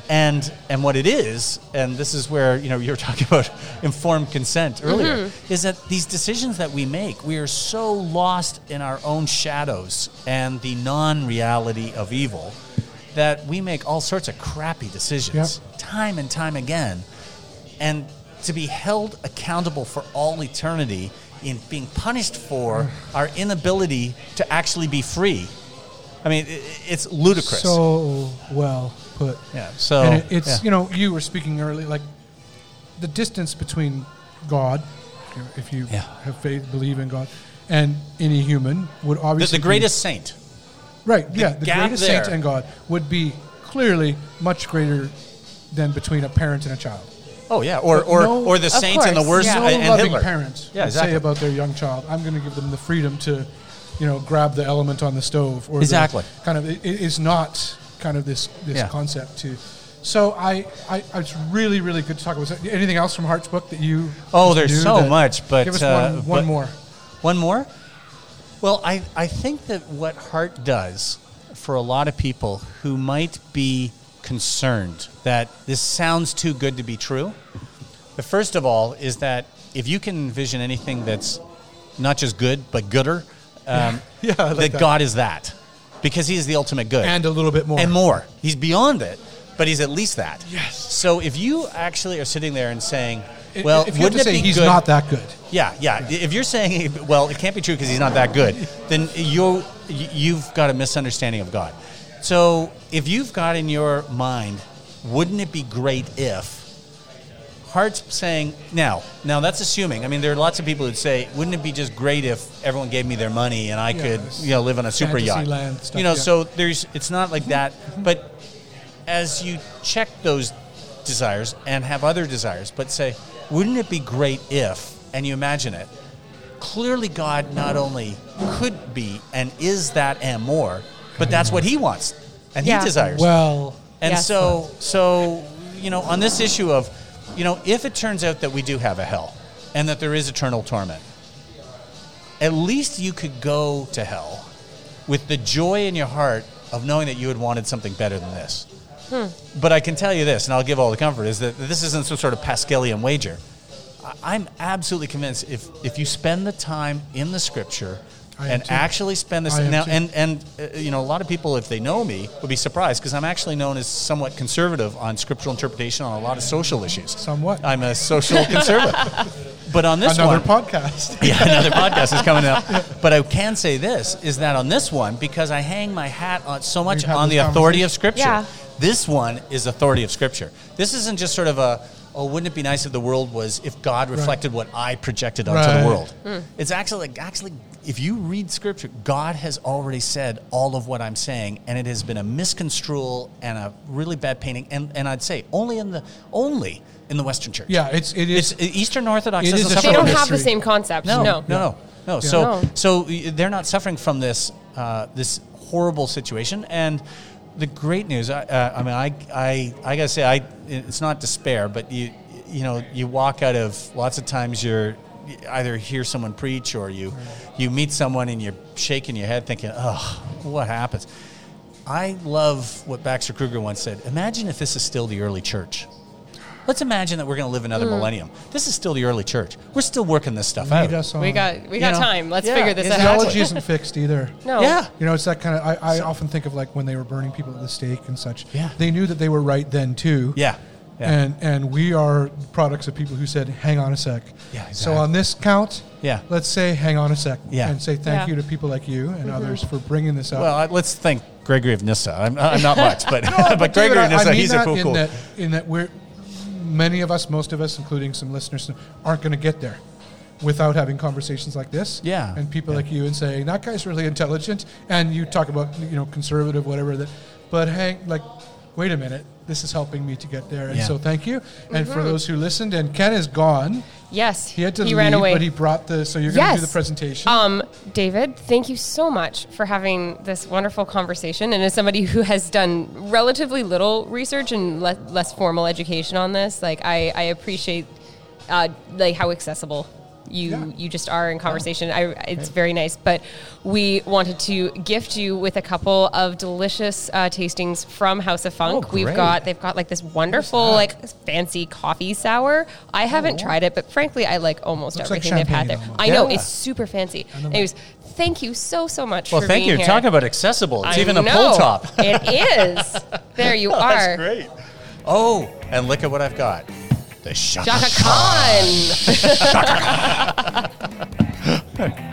And and what it is, and this is where you know you were talking about informed consent earlier, mm-hmm. is that these decisions that we make, we are so lost in our own shadows and the non-reality of evil that we make all sorts of crappy decisions Yep. time and time again, and to be held accountable for all eternity in being punished for our inability to actually be free. I mean, it's ludicrous. So well put. yeah. So and it, it's yeah. you know you were speaking earlier like the distance between God, if you Yeah. have faith, believe in God, and any human would the, obviously the be- greatest saint. right. yeah, the gap greatest saint and God would be clearly much greater than between a parent and a child. Oh yeah, or or, no- or the Of saints and the worst yeah. no and loving Hitler. parent Yeah, exactly. say about their young child, "I'm going to give them the freedom to, you know, grab the element on the stove." Or the Exactly. kind of it, it is not kind of this this Yeah. concept too. So I, I, it's really really good to talk about. Anything else from Hart's book that you? Oh, there's so much, but give us uh, one, one more. One more? Well, I, I think that what Hart does for a lot of people who might be concerned that this sounds too good to be true, the first of all is that if you can envision anything that's not just good, but gooder, um, Yeah, I like that, that. God is that. Because he is the ultimate good. And a little bit more. And more. He's beyond it, but he's at least that. Yes. So if you actually are sitting there and saying, well, if you wouldn't to it say be he's good? not that good, Yeah, yeah. If you're saying, well, it can't be true because he's not that good, then you you've got a misunderstanding of God. So if you've got in your mind, wouldn't it be great if? Hart's saying now. Now that's assuming. I mean, there are lots of people who'd say, wouldn't it be just great if everyone gave me their money and I Yeah, could, you know, live on a super yacht? land stuff, you know, yeah. so there's. It's not like that. But as you check those desires and have other desires, but say, wouldn't it be great if, and you imagine it, clearly God not only could be and is that and more, but that's what he wants and Yeah. he desires. well, and Yes. so, so, you know, on this issue of, you know, if it turns out that we do have a hell and that there is eternal torment, at least you could go to hell with the joy in your heart of knowing that you had wanted something better than this. Hmm. But I can tell you this, and I'll give all the comfort, is that this isn't some sort of Pascalian wager. I'm absolutely convinced if, if you spend the time in the scripture and too. actually spend this now too. and and uh, you know a lot of people if they know me would be surprised because I'm actually known as somewhat conservative on scriptural interpretation on a lot of social issues. Somewhat. I'm a social conservative. But on this another one, podcast. yeah, another podcast is coming up. But I can say this is that on this one, because I hang my hat on so much on the authority of Scripture, Yeah. this one is authority of Scripture. This isn't just sort of a, oh, wouldn't it be nice if the world was, if God reflected what I projected onto Right. the world? It's actually, like, actually, if you read Scripture, God has already said all of what I'm saying, and it has been a misconstrual and a really bad painting. And, and I'd say only in the only in the Western Church. yeah, it's it is. It's Eastern Orthodox It doesn't is a suffer They don't from have the same concept. no, No. no, no, no. So, No. so they're not suffering from this uh, this horrible situation. And the great news, I, uh, I mean, I, I, I gotta say, I, it's not despair, but you, you know, you walk out of lots of times you're you either hear someone preach or you, you meet someone and you're shaking your head thinking, oh, what happens? I love what Baxter Kruger once said. Imagine if this is still the early church. Let's imagine that we're going to live another hmm. millennium. This is still the early church. We're still working this stuff out. Lead us on. We got we got know, time. Let's yeah, figure this exactly. out. theology isn't fixed either. No. Yeah. You know, it's that kind of. I, I often think of like when they were burning people at the stake and such. Yeah. They knew that they were right then too. Yeah. Yeah. And and we are products of people who said, "Hang on a sec." Yeah, So on this count, Yeah. let's say, "Hang on a sec," Yeah. and say thank Yeah. Mm-hmm. you to people like you and others for bringing this up. Well, I- let's thank Gregory of Nyssa. I'm, I'm not much, but, No, but, David, Gregory I- of Nyssa, I mean he's that a cool, in cool. That, in that we're many of us, most of us, including some listeners, aren't going to get there without having conversations like this. Yeah. And people Yeah. like you and saying that guy's really intelligent, and you talk about you know conservative whatever that, but hang like, wait a minute, this is helping me to get there, and Yeah. so thank you. And Mm-hmm. for those who listened, and Ken is gone. Yes. He had to he leave, ran away. but he brought the. So you're going to do the presentation. Um, David, thank you so much for having this wonderful conversation. And as somebody who has done relatively little research and le- less formal education on this, like I, I appreciate uh, like how accessible you Yeah. you just are in conversation. I, it's very nice. But we wanted to gift you with a couple of delicious uh, tastings from House of Funk. Oh, We've got they've got like this wonderful like fancy coffee sour. I haven't tried it, but frankly, I like almost Oh, Looks like everything they've had there. champagne I know Yeah. it's super fancy. Anyways, thank you so so much. Well, thank you. Here. Talk about accessible. It's I even a know. pull top. it is. There you are. That's great. Oh, and look at what I've got. The Shaka Shaka Khan.